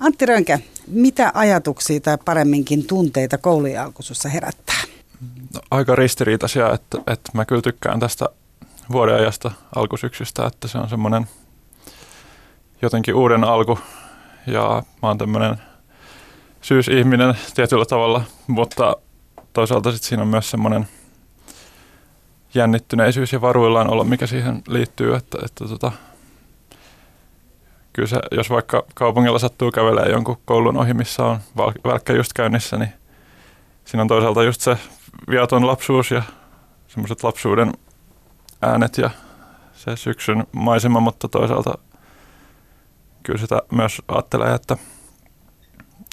Antti Rönkä, mitä ajatuksia tai paremminkin tunteita koulujen alkuisussa herättää? No, aika ristiriitaisia, että, että mä kyllä tykkään tästä vuodenajasta alkusyksystä, että se on semmoinen jotenkin uuden alku ja mä oon tämmöinen syysihminen tietyllä tavalla, mutta toisaalta sitten siinä on myös semmoinen jännittyneisyys ja varuillaan olla, mikä siihen liittyy, että, että tota, kyllä se, jos vaikka kaupungilla sattuu kävelemään jonkun koulun ohi, missä on välkkä just käynnissä, niin siinä on toisaalta just se viaton lapsuus ja semmoiset lapsuuden äänet ja se syksyn maisema, mutta toisaalta kyllä sitä myös ajattelee, että,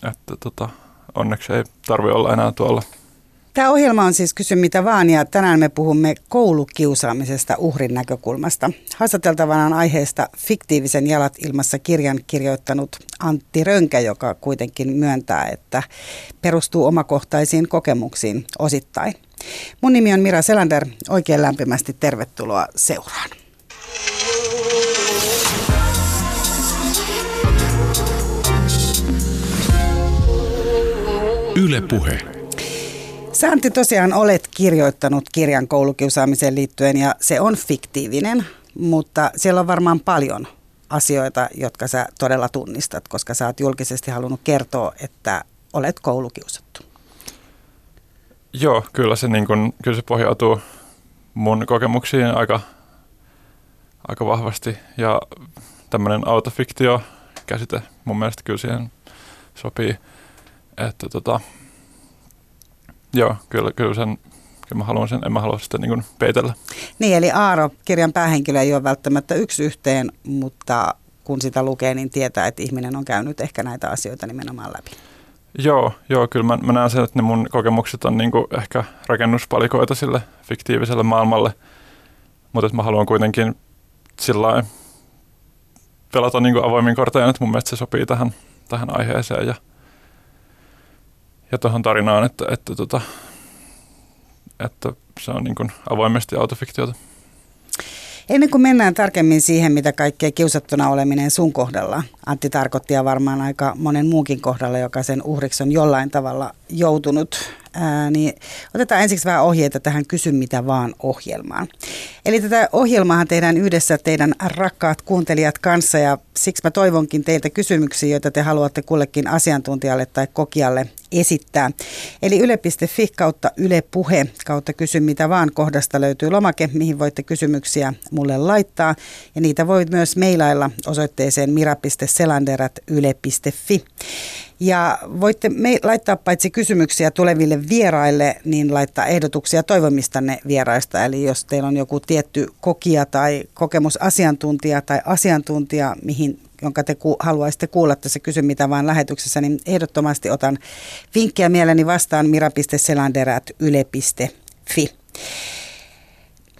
että tota, onneksi ei tarvi olla enää tuolla Tämä ohjelma on siis Kysy mitä vaan ja tänään me puhumme koulukiusaamisesta uhrin näkökulmasta. Haastateltavana on aiheesta fiktiivisen jalat ilmassa kirjan kirjoittanut Antti Rönkä, joka kuitenkin myöntää, että perustuu omakohtaisiin kokemuksiin osittain. Mun nimi on Mira Selander. Oikein lämpimästi tervetuloa seuraan. Yle Puhe. Santi, tosiaan olet kirjoittanut kirjan koulukiusaamiseen liittyen ja se on fiktiivinen, mutta siellä on varmaan paljon asioita, jotka sä todella tunnistat, koska sä oot julkisesti halunnut kertoa, että olet koulukiusattu. Joo, kyllä se, niin kun, kyllä se pohjautuu mun kokemuksiin aika, aika vahvasti ja tämmöinen autofiktio-käsite mun mielestä kyllä siihen sopii, että tota, Joo, kyllä, kyllä sen kyllä mä haluan sen, en mä halua sitä niin peitellä. Niin, eli Aaro, kirjan päähenkilö ei ole välttämättä yksi yhteen, mutta kun sitä lukee, niin tietää, että ihminen on käynyt ehkä näitä asioita nimenomaan läpi. Joo, joo kyllä mä, mä näen sen, että ne mun kokemukset on niin ehkä rakennuspalikoita sille fiktiiviselle maailmalle, mutta että mä haluan kuitenkin sillä pelata niin avoimin kortein, että mun mielestä se sopii tähän, tähän aiheeseen ja – ja tuohon tarinaan, että, että, tota, että se on niin kuin avoimesti autofiktiota. Ennen kuin mennään tarkemmin siihen, mitä kaikkea kiusattuna oleminen sun kohdalla, Antti tarkoitti ja varmaan aika monen muukin kohdalla, joka sen uhriksi on jollain tavalla joutunut, ää, niin otetaan ensiksi vähän ohjeita tähän Kysy mitä vaan ohjelmaan. Eli tätä ohjelmaa tehdään yhdessä teidän rakkaat kuuntelijat kanssa ja siksi mä toivonkin teiltä kysymyksiä, joita te haluatte kullekin asiantuntijalle tai kokijalle esittää. Eli yle.fi kautta Yle Puhe kautta Kysy mitä vaan kohdasta löytyy lomake, mihin voitte kysymyksiä mulle laittaa. Ja niitä voit myös mailailla osoitteeseen mira.selander.yle.fi. Ja voitte me laittaa paitsi kysymyksiä tuleville vieraille, niin laittaa ehdotuksia toivomistanne vieraista. Eli jos teillä on joku tietty kokija tai kokemusasiantuntija tai asiantuntija, mihin jonka te ku, haluaisitte kuulla tässä Kysy mitä vaan lähetyksessä, niin ehdottomasti otan vinkkiä mieleni vastaan mira.selander.yle.fi.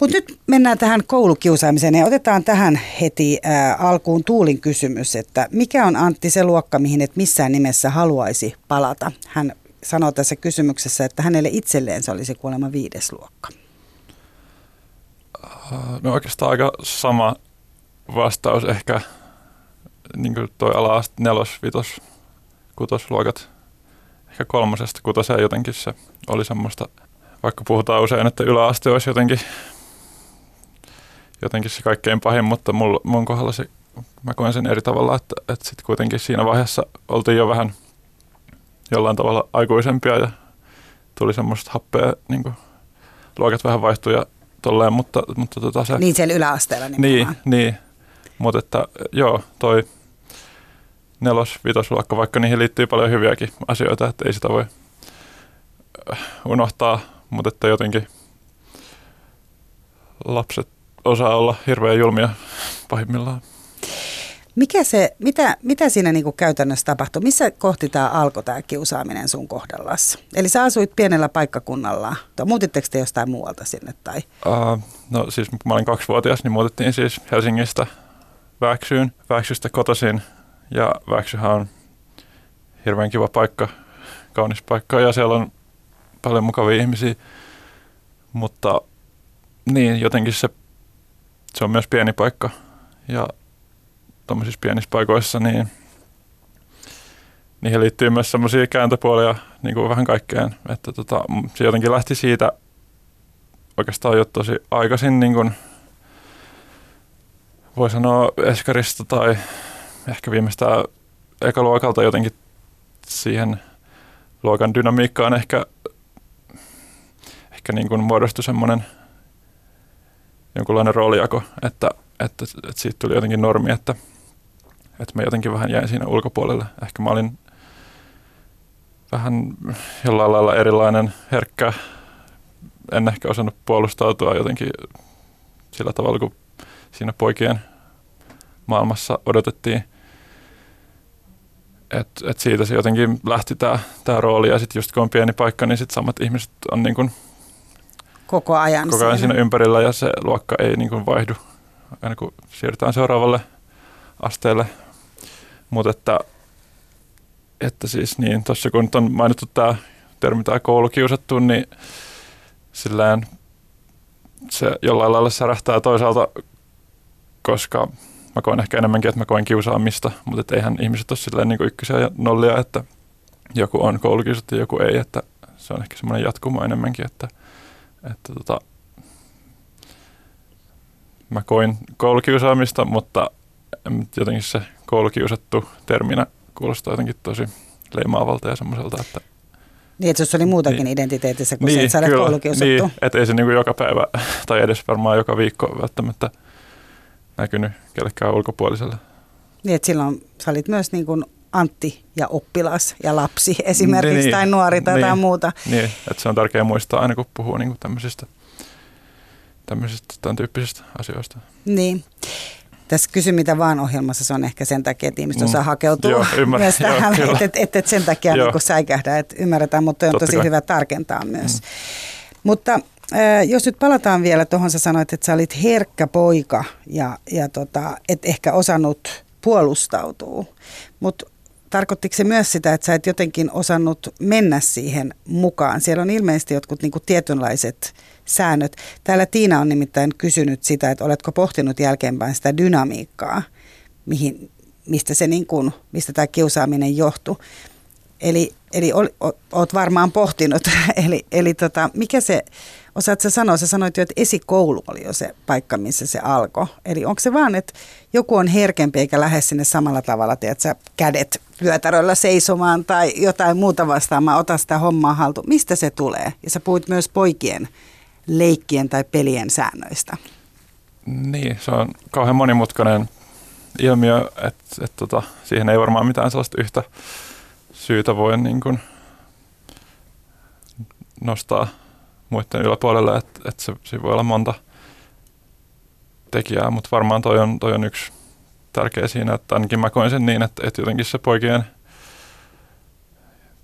Mutta nyt mennään tähän koulukiusaamiseen ja otetaan tähän heti ää, alkuun Tuulin kysymys, että mikä on Antti se luokka, mihin et missään nimessä haluaisi palata? Hän sanoo tässä kysymyksessä, että hänelle itselleen se olisi kuulemma viides luokka. No oikeastaan aika sama vastaus ehkä niin kuin toi ala nelos, vitos, kutosluokat. Ehkä kolmosesta kutoseen jotenkin se oli semmoista, vaikka puhutaan usein, että yläaste olisi jotenkin jotenkin se kaikkein pahin, mutta mulla, mun kohdalla se, mä koen sen eri tavalla, että, että sitten kuitenkin siinä vaiheessa oltiin jo vähän jollain tavalla aikuisempia ja tuli semmoista happea, niin kuin, luokat vähän vaihtui ja tolleen, mutta, mutta tota se... Niin siellä yläasteella nimenomaan. Niin, niin. mutta että joo, toi nelos, vitosluokka, vaikka niihin liittyy paljon hyviäkin asioita, että ei sitä voi äh, unohtaa, mutta että jotenkin lapset osaa olla hirveän julmia pahimmillaan. Mikä se, mitä, mitä siinä niin kuin käytännössä tapahtui? Missä kohti tämä alkoi tämä kiusaaminen sun kohdallassa? Eli sä asuit pienellä paikkakunnalla. Muutitteko te jostain muualta sinne? Tai? Uh, no siis kun mä olin kaksivuotias, niin muutettiin siis Helsingistä Väksyyn, Väksystä kotoisin. Ja Väksyhän on hirveän kiva paikka, kaunis paikka ja siellä on paljon mukavia ihmisiä. Mutta niin, jotenkin se se on myös pieni paikka ja tuommoisissa pienissä paikoissa niin niihin liittyy myös semmoisia kääntöpuolia niin kuin vähän kaikkeen. Että tota, se jotenkin lähti siitä oikeastaan jo tosi aikaisin, niin kuin, voi sanoa Eskarista tai ehkä viimeistään ekaluokalta jotenkin siihen luokan dynamiikkaan ehkä, ehkä niin kuin muodostui semmoinen jonkunlainen roolijako, että, että, että siitä tuli jotenkin normi, että, että mä jotenkin vähän jäin siinä ulkopuolelle. Ehkä mä olin vähän jollain lailla erilainen, herkkä, en ehkä osannut puolustautua jotenkin sillä tavalla, kun siinä poikien maailmassa odotettiin. Et, et siitä se jotenkin lähti tämä rooli ja sitten just kun on pieni paikka, niin sitten samat ihmiset on niin kuin koko ajan, koko ajan siinä. ympärillä ja se luokka ei niin kuin vaihdu aina kun siirrytään seuraavalle asteelle. Mutta että, että siis niin, tuossa kun nyt on mainittu tämä termi tämä koulukiusattu, niin silleen se jollain lailla särähtää toisaalta, koska mä koen ehkä enemmänkin, että mä koen kiusaamista, mutta et eihän ihmiset ole silleen niin ykkösiä ja nollia, että joku on koulukiusattu ja joku ei, että se on ehkä semmoinen jatkumo enemmänkin, että, että tota, mä koin koulukiusaamista, mutta jotenkin se koulukiusattu terminä kuulostaa jotenkin tosi leimaavalta ja semmoiselta, että niin, että se oli muutakin niin. identiteetissä kuin niin, se, että sä olet koulukiusattu. Niin, että ei se niin kuin joka päivä tai edes varmaan joka viikko välttämättä näkynyt kellekään ulkopuoliselle. Niin, että silloin sä olit myös niin kuin Antti ja oppilas ja lapsi esimerkiksi niin, tai nuori tai niin, muuta. Niin, että se on tärkeää muistaa aina kun puhuu niin kuin tämmöisistä, tämmöisistä tämän tyyppisistä asioista. Niin. Tässä Kysy mitä vaan ohjelmassa se on ehkä sen takia, että ihmiset mm. osaa hakeutua joo, ymmärrän, myös tähän, että et, et, et sen takia niin säikähdä, että ymmärretään, mutta on Totta tosi kai. hyvä tarkentaa myös. Mm. Mutta äh, jos nyt palataan vielä tuohon, sä sanoit, että sä olit herkkä poika ja, ja tota, et ehkä osannut puolustautua, mutta tarkoittiko se myös sitä, että sä et jotenkin osannut mennä siihen mukaan? Siellä on ilmeisesti jotkut niin kuin tietynlaiset säännöt. Täällä Tiina on nimittäin kysynyt sitä, että oletko pohtinut jälkeenpäin sitä dynamiikkaa, mihin, mistä, se niin kuin, mistä tämä kiusaaminen johtui. Eli, eli ol, oot varmaan pohtinut, eli, eli tota, mikä se, osaatko sanoa, sä sanoit jo, että esikoulu oli jo se paikka, missä se alkoi. Eli onko se vaan, että joku on herkempi eikä lähde sinne samalla tavalla, tiedätkö, kädet vyötäröllä seisomaan tai jotain muuta vastaamaan, ota sitä hommaa haltuun. Mistä se tulee? Ja sä puhuit myös poikien leikkien tai pelien säännöistä. Niin, se on kauhean monimutkainen ilmiö, että et tota, siihen ei varmaan mitään sellaista yhtä syytä voi niin kuin nostaa muiden yläpuolelle, että et se, se voi olla monta tekijää, mutta varmaan toi on, toi on yksi tärkeä siinä, että ainakin mä koin sen niin, että, että jotenkin se poikien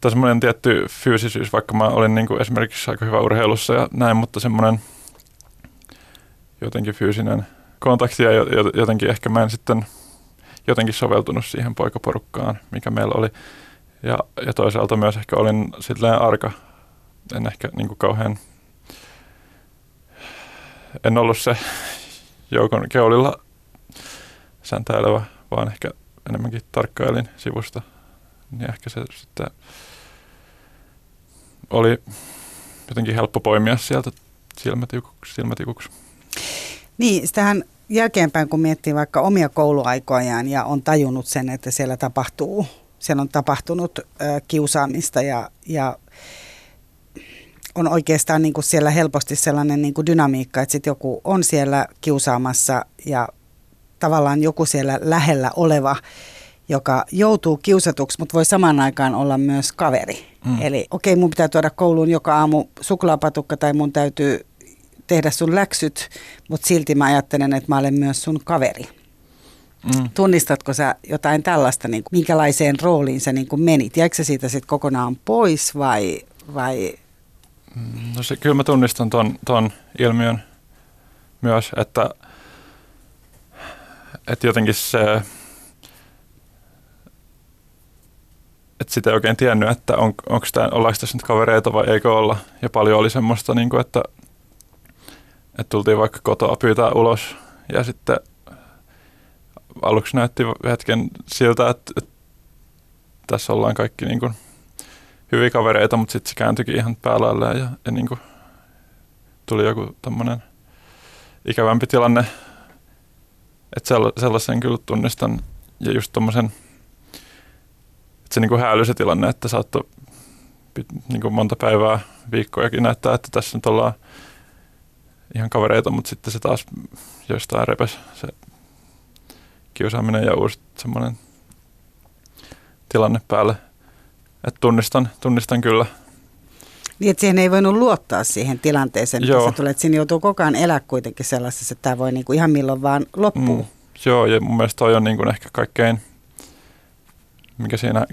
tai semmoinen tietty fyysisyys, vaikka mä olin niin kuin esimerkiksi aika hyvä urheilussa ja näin, mutta semmoinen jotenkin fyysinen kontakti ja jotenkin ehkä mä en sitten jotenkin soveltunut siihen poikaporukkaan, mikä meillä oli. Ja, ja toisaalta myös ehkä olin silleen arka. En ehkä niin kuin kauhean, en ollut se joukon keulilla säntäilevä, vaan ehkä enemmänkin tarkkailin sivusta. Niin ehkä se sitten oli jotenkin helppo poimia sieltä silmätikuksi. silmätikuksi. Niin, sitähän jälkeenpäin, kun miettii vaikka omia kouluaikojaan ja on tajunnut sen, että siellä tapahtuu, siellä on tapahtunut ö, kiusaamista ja, ja on oikeastaan niin kuin siellä helposti sellainen niin kuin dynamiikka, että sitten joku on siellä kiusaamassa ja tavallaan joku siellä lähellä oleva, joka joutuu kiusatuksi, mutta voi samaan aikaan olla myös kaveri. Mm. Eli okei, okay, mun pitää tuoda kouluun joka aamu suklaapatukka tai mun täytyy tehdä sun läksyt, mutta silti mä ajattelen, että mä olen myös sun kaveri. Mm. Tunnistatko sä jotain tällaista, niin kuin, minkälaiseen rooliin sä niin kuin menit? Jäikö sä siitä sitten kokonaan pois vai, vai? Mm, no se, kyllä mä tunnistan ton, ton ilmiön myös, että, että jotenkin se että sitä ei oikein tiennyt, että on, onko tämä, ollaanko tässä nyt kavereita vai eikö olla. Ja paljon oli semmoista, niin kuin, että, että tultiin vaikka kotoa pyytää ulos ja sitten aluksi näytti hetken siltä, että, että tässä ollaan kaikki niin kuin hyviä kavereita, mutta sitten se kääntyikin ihan päälailleen ja, ja niin kuin tuli joku tämmöinen ikävämpi tilanne. Että sellaisen kyllä tunnistan ja just tommosen, että se niin kuin häälyi se tilanne, että saattoi niin kuin monta päivää, viikkojakin näyttää, että tässä nyt ollaan ihan kavereita, mutta sitten se taas jostain repes se kiusaaminen ja uusi semmoinen tilanne päälle. Että tunnistan, tunnistan kyllä. Niin, että siihen ei voinut luottaa siihen tilanteeseen, että sä tulet, siinä joutuu koko ajan elää kuitenkin sellaisessa, että tämä voi niinku ihan milloin vaan loppua. Mm, joo, ja mun mielestä toi on niinku ehkä kaikkein, mikä siinä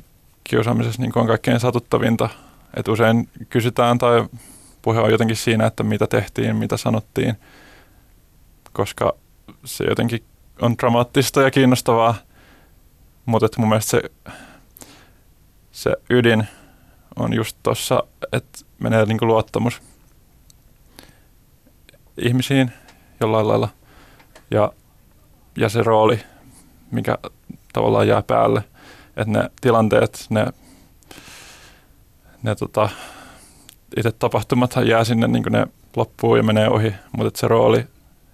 kiusaamisessa niinku on kaikkein satuttavinta, että usein kysytään tai puhe on jotenkin siinä, että mitä tehtiin, mitä sanottiin, koska se jotenkin on dramaattista ja kiinnostavaa, mutta että mun mielestä se, se ydin on just tuossa, että menee niin kuin luottamus ihmisiin jollain lailla. Ja, ja se rooli, mikä tavallaan jää päälle, että ne tilanteet, ne, ne tota, itse tapahtumathan jää sinne, niin kuin ne loppuu ja menee ohi, mutta se rooli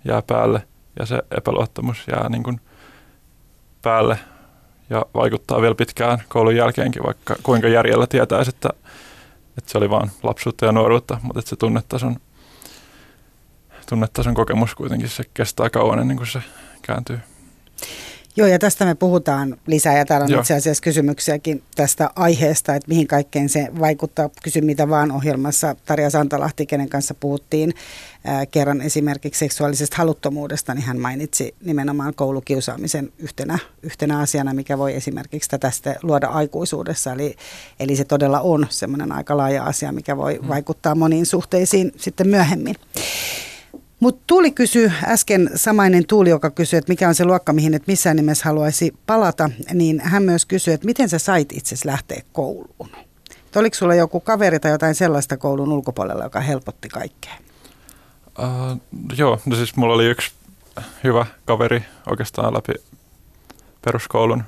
jää päälle ja se epäluottamus jää niin kuin päälle ja vaikuttaa vielä pitkään koulun jälkeenkin, vaikka kuinka järjellä tietäisi, että, että se oli vain lapsuutta ja nuoruutta, mutta että se tunnetason, tunnetason kokemus kuitenkin se kestää kauan ennen kuin se kääntyy. Joo, ja tästä me puhutaan lisää, ja täällä on Joo. itse asiassa kysymyksiäkin tästä aiheesta, että mihin kaikkeen se vaikuttaa. Kysy mitä vaan ohjelmassa Tarja Santalahti, kenen kanssa puhuttiin ää, kerran esimerkiksi seksuaalisesta haluttomuudesta, niin hän mainitsi nimenomaan koulukiusaamisen yhtenä, yhtenä asiana, mikä voi esimerkiksi tätä luoda aikuisuudessa. Eli, eli se todella on semmoinen aika laaja asia, mikä voi hmm. vaikuttaa moniin suhteisiin sitten myöhemmin. Mutta Tuuli kysyi äsken, samainen Tuuli, joka kysyi, että mikä on se luokka, mihin et missään nimessä haluaisi palata, niin hän myös kysyi, että miten sä sait itse lähteä kouluun? Et oliko sulla joku kaveri tai jotain sellaista koulun ulkopuolella, joka helpotti kaikkea? Uh, joo, no siis mulla oli yksi hyvä kaveri oikeastaan läpi peruskoulun,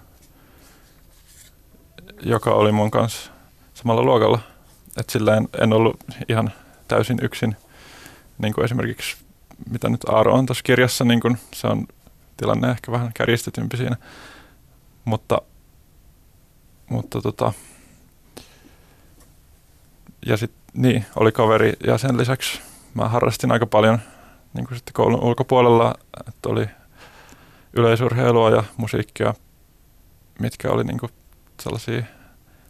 joka oli mun kanssa samalla luokalla. Et silleen en ollut ihan täysin yksin, niin kuin esimerkiksi mitä nyt Aaro on tuossa kirjassa, niin kun se on tilanne ehkä vähän kärjistetympi siinä. Mutta, mutta tota, ja sitten niin, oli kaveri ja sen lisäksi mä harrastin aika paljon niin kuin sitten koulun ulkopuolella, että oli yleisurheilua ja musiikkia, mitkä oli niin kuin sellaisia,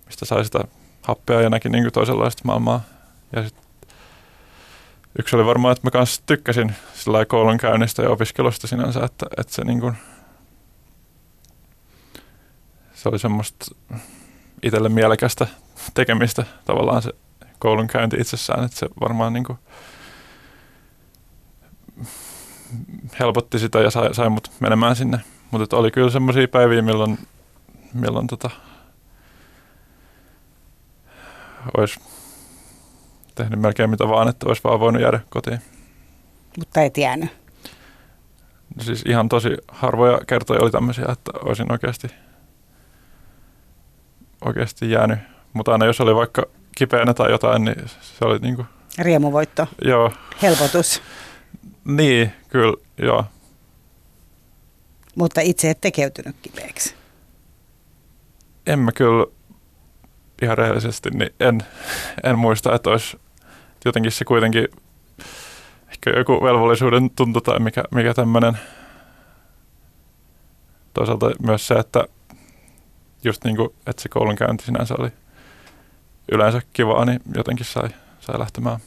mistä sai sitä happea ja näki niin kuin toisenlaista maailmaa. Ja sitten yksi oli varmaan, että mä kanssa tykkäsin sillä koulun käynnistä ja opiskelusta sinänsä, että, että se niin kuin, se oli semmoista itselle mielekästä tekemistä tavallaan se koulun käynti itsessään, että se varmaan niin kuin helpotti sitä ja sai, sai mut menemään sinne. Mutta oli kyllä semmoisia päiviä, milloin, milloin tota, olisi tehnyt melkein mitä vaan, että olisi vaan voinut jäädä kotiin. Mutta et jäänyt? Siis ihan tosi harvoja kertoja oli tämmöisiä, että olisin oikeasti, oikeasti jäänyt. Mutta aina jos oli vaikka kipeänä tai jotain, niin se oli niin kuin... Riemuvoitto. Joo. Helpotus. niin, kyllä, joo. Mutta itse et tekeytynyt kipeäksi. En mä kyllä ihan rehellisesti, niin en, en muista, että olisi jotenkin se kuitenkin ehkä joku velvollisuuden tuntu tai mikä, mikä tämmöinen. Toisaalta myös se, että just niin kuin, että se koulunkäynti sinänsä oli yleensä kivaa, niin jotenkin sai, sai lähtemään.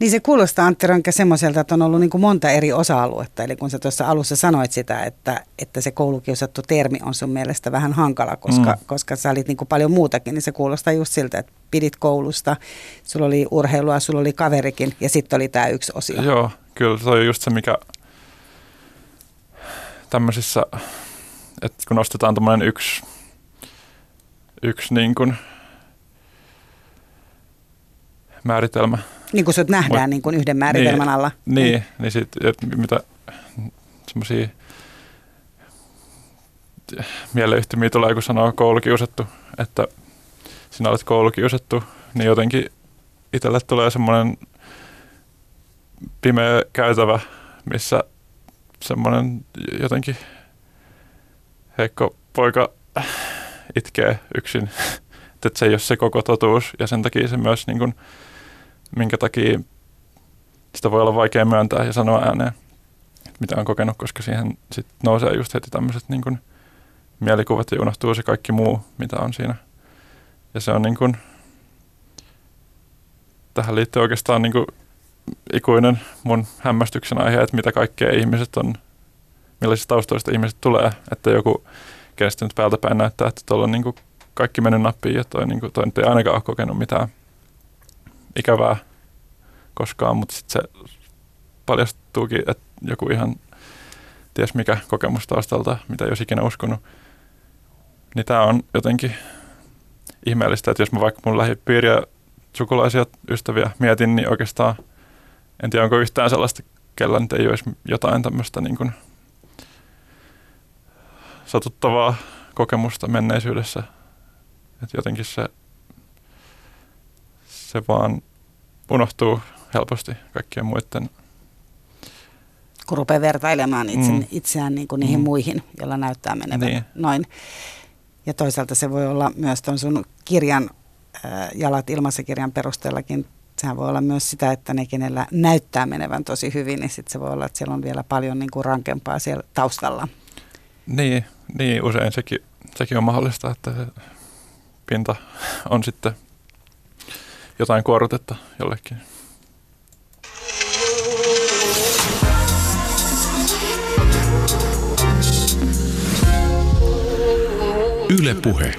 Niin se kuulostaa Antti Rönkä semmoiselta, että on ollut niin kuin monta eri osa-aluetta. Eli kun sä tuossa alussa sanoit sitä, että, että se koulukiusattu termi on sun mielestä vähän hankala, koska, mm. koska sä olit niin kuin paljon muutakin, niin se kuulostaa just siltä, että pidit koulusta, sulla oli urheilua, sulla oli kaverikin ja sitten oli tämä yksi osio. Joo, kyllä se on just se, mikä tämmöisissä, että kun nostetaan tämmöinen yksi, yksi niin kuin määritelmä, niin kuin sut nähdään Mut, niin kuin yhden määritelmän niin, alla. Niin, mm. niin sitten mitä semmoisia mieleyhtymiä tulee, kun sanoo koulukiusattu, että sinä olet koulukiusattu, niin jotenkin itselle tulee semmoinen pimeä käytävä, missä semmoinen jotenkin heikko poika itkee yksin. että se ei ole se koko totuus ja sen takia se myös, niin kuin, minkä takia sitä voi olla vaikea myöntää ja sanoa ääneen, mitä on kokenut, koska siihen sit nousee just heti tämmöiset niin mielikuvat ja unohtuu se kaikki muu, mitä on siinä. Ja se on niin kuin, tähän liittyy oikeastaan niin kuin ikuinen mun hämmästyksen aihe, että mitä kaikkea ihmiset on, millaisista taustoista ihmiset tulee, että joku, kenestä nyt päältä päin näyttää, että tuolla on niin kuin kaikki mennyt nappiin ja toi, niin kuin, toi nyt ei ainakaan ole kokenut mitään ikävää koskaan, mutta sitten se paljastuukin, että joku ihan ties mikä kokemus taustalta, mitä ei olisi ikinä uskonut. Niin tämä on jotenkin ihmeellistä, että jos mä vaikka mun lähipiiriä, sukulaisia, ystäviä mietin, niin oikeastaan en tiedä, onko yhtään sellaista, kellä nyt ei olisi jotain tämmöistä niin kuin satuttavaa kokemusta menneisyydessä. Että jotenkin se, se vaan unohtuu helposti kaikkien muiden. Kun rupeaa vertailemaan itse, mm. itseään niin kuin niihin mm. muihin, joilla näyttää menevän niin. noin. Ja toisaalta se voi olla myös tuon sun kirjan äh, Jalat ilmassa kirjan perusteellakin sehän voi olla myös sitä, että ne, kenellä näyttää menevän tosi hyvin, niin sitten se voi olla, että siellä on vielä paljon niin kuin rankempaa siellä taustalla. Niin, niin usein sekin, sekin on mahdollista, että pinta on sitten jotain kuorutetta jollekin. Yle Puhe.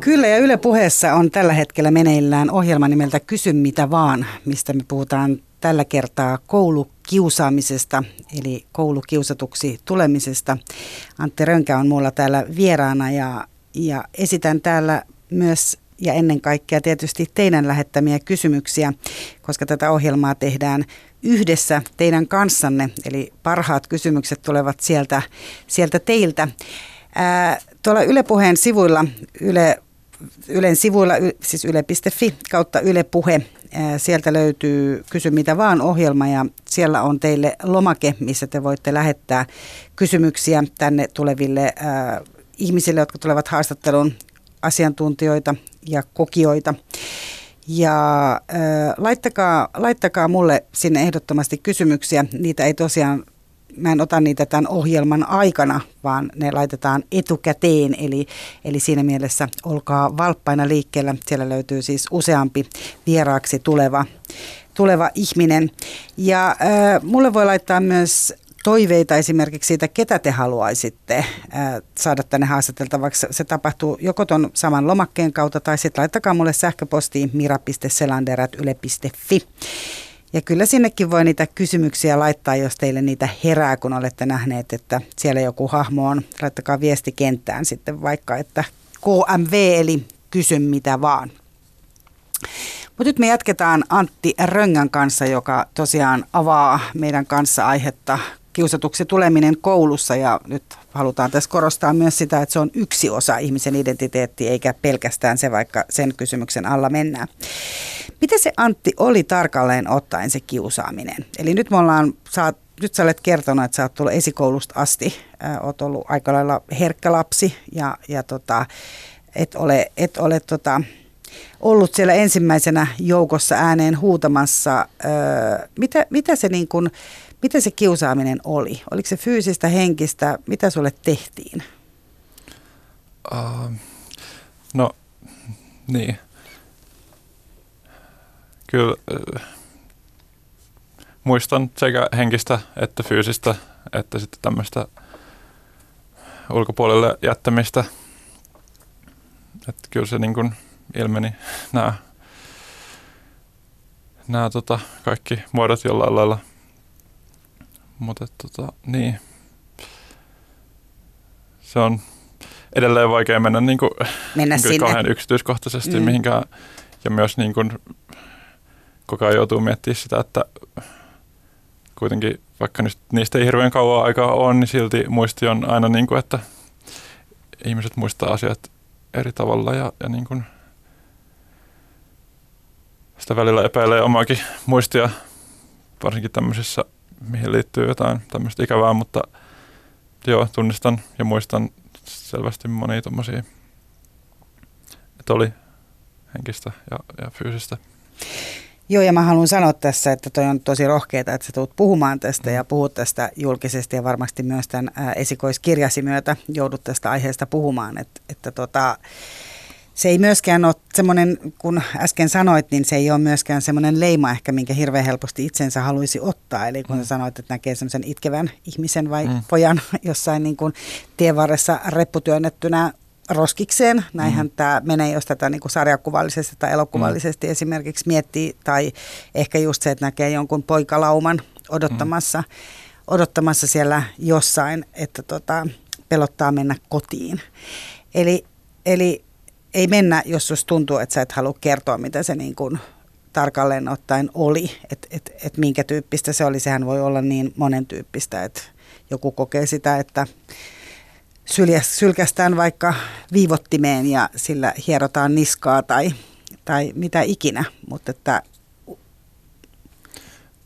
Kyllä ja Yle Puheessa on tällä hetkellä meneillään ohjelma nimeltä Kysy mitä vaan, mistä me puhutaan tällä kertaa koulukiusaamisesta, eli koulukiusatuksi tulemisesta. Antti Rönkä on mulla täällä vieraana ja, ja esitän täällä myös ja ennen kaikkea tietysti teidän lähettämiä kysymyksiä, koska tätä ohjelmaa tehdään yhdessä teidän kanssanne, eli parhaat kysymykset tulevat sieltä, sieltä teiltä. Ää, tuolla Yle Puheen sivuilla, Yle Ylen sivuilla, siis yle.fi kautta Yle Puhe. Sieltä löytyy Kysy mitä vaan ohjelma ja siellä on teille lomake, missä te voitte lähettää kysymyksiä tänne tuleville äh, ihmisille, jotka tulevat haastatteluun, asiantuntijoita ja kokijoita. Ja äh, laittakaa, laittakaa mulle sinne ehdottomasti kysymyksiä. Niitä ei tosiaan mä en ota niitä tämän ohjelman aikana, vaan ne laitetaan etukäteen. Eli, eli siinä mielessä olkaa valppaina liikkeellä. Siellä löytyy siis useampi vieraaksi tuleva, tuleva ihminen. Ja äh, mulle voi laittaa myös toiveita esimerkiksi siitä, ketä te haluaisitte äh, saada tänne haastateltavaksi. Se tapahtuu joko tuon saman lomakkeen kautta tai sitten laittakaa mulle sähköpostiin mira.selander.yle.fi. Ja kyllä sinnekin voi niitä kysymyksiä laittaa, jos teille niitä herää, kun olette nähneet, että siellä joku hahmo on. Laittakaa viesti kenttään sitten vaikka, että KMV eli kysy mitä vaan. Mutta nyt me jatketaan Antti Röngän kanssa, joka tosiaan avaa meidän kanssa aihetta kiusatuksi tuleminen koulussa ja nyt halutaan tässä korostaa myös sitä, että se on yksi osa ihmisen identiteettiä eikä pelkästään se, vaikka sen kysymyksen alla mennään. Mitä se Antti oli tarkalleen ottaen se kiusaaminen? Eli nyt me ollaan, sä, nyt sä olet kertonut, että sä oot tullut esikoulusta asti, oot ollut aika lailla herkkä lapsi ja, ja tota, et ole, et ole tota, ollut siellä ensimmäisenä joukossa ääneen huutamassa. Äh, mitä, mitä se niin kuin, mitä se kiusaaminen oli? Oliko se fyysistä, henkistä? Mitä sulle tehtiin? Uh, no, niin. Kyllä äh, muistan sekä henkistä että fyysistä, että sitten tämmöistä ulkopuolelle jättämistä. Että kyllä se niin kuin ilmeni nämä, nämä tota, kaikki muodot jollain lailla – mutta tota, niin. Se on edelleen vaikea mennä, niin kuin, mennä niin kuin kauhean yksityiskohtaisesti mm. mihinkään. Ja myös niin kuin, koko ajan joutuu miettimään sitä, että kuitenkin vaikka niistä ei hirveän kauan aikaa on, niin silti muisti on aina niin kuin, että ihmiset muistaa asiat eri tavalla ja, ja niin kuin sitä välillä epäilee omaakin muistia, varsinkin tämmöisissä, mihin liittyy jotain tämmöistä ikävää, mutta joo, tunnistan ja muistan selvästi monia tommosia, että oli henkistä ja, ja fyysistä. Joo, ja mä haluan sanoa tässä, että toi on tosi rohkeeta, että sä tulet puhumaan tästä ja puhut tästä julkisesti ja varmasti myös tämän esikoiskirjasi myötä joudut tästä aiheesta puhumaan. Että, että tota, se ei myöskään ole semmoinen, kun äsken sanoit, niin se ei ole myöskään semmoinen leima ehkä, minkä hirveän helposti itsensä haluaisi ottaa. Eli kun mm. sanoit, että näkee semmoisen itkevän ihmisen vai mm. pojan jossain niin kuin tien varressa repputyönnettynä roskikseen. Näinhän mm. tämä menee, jos tätä niin kuin sarjakuvallisesti tai elokuvallisesti mm. esimerkiksi miettii. Tai ehkä just se, että näkee jonkun poikalauman odottamassa, mm. odottamassa siellä jossain, että tota, pelottaa mennä kotiin. Eli, eli ei mennä, jos susta tuntuu, että sä et halua kertoa, mitä se niin kuin tarkalleen ottaen oli, että et, et minkä tyyppistä se oli. Sehän voi olla niin monen tyyppistä, että joku kokee sitä, että sylkästään vaikka viivottimeen ja sillä hierotaan niskaa tai, tai mitä ikinä, mutta että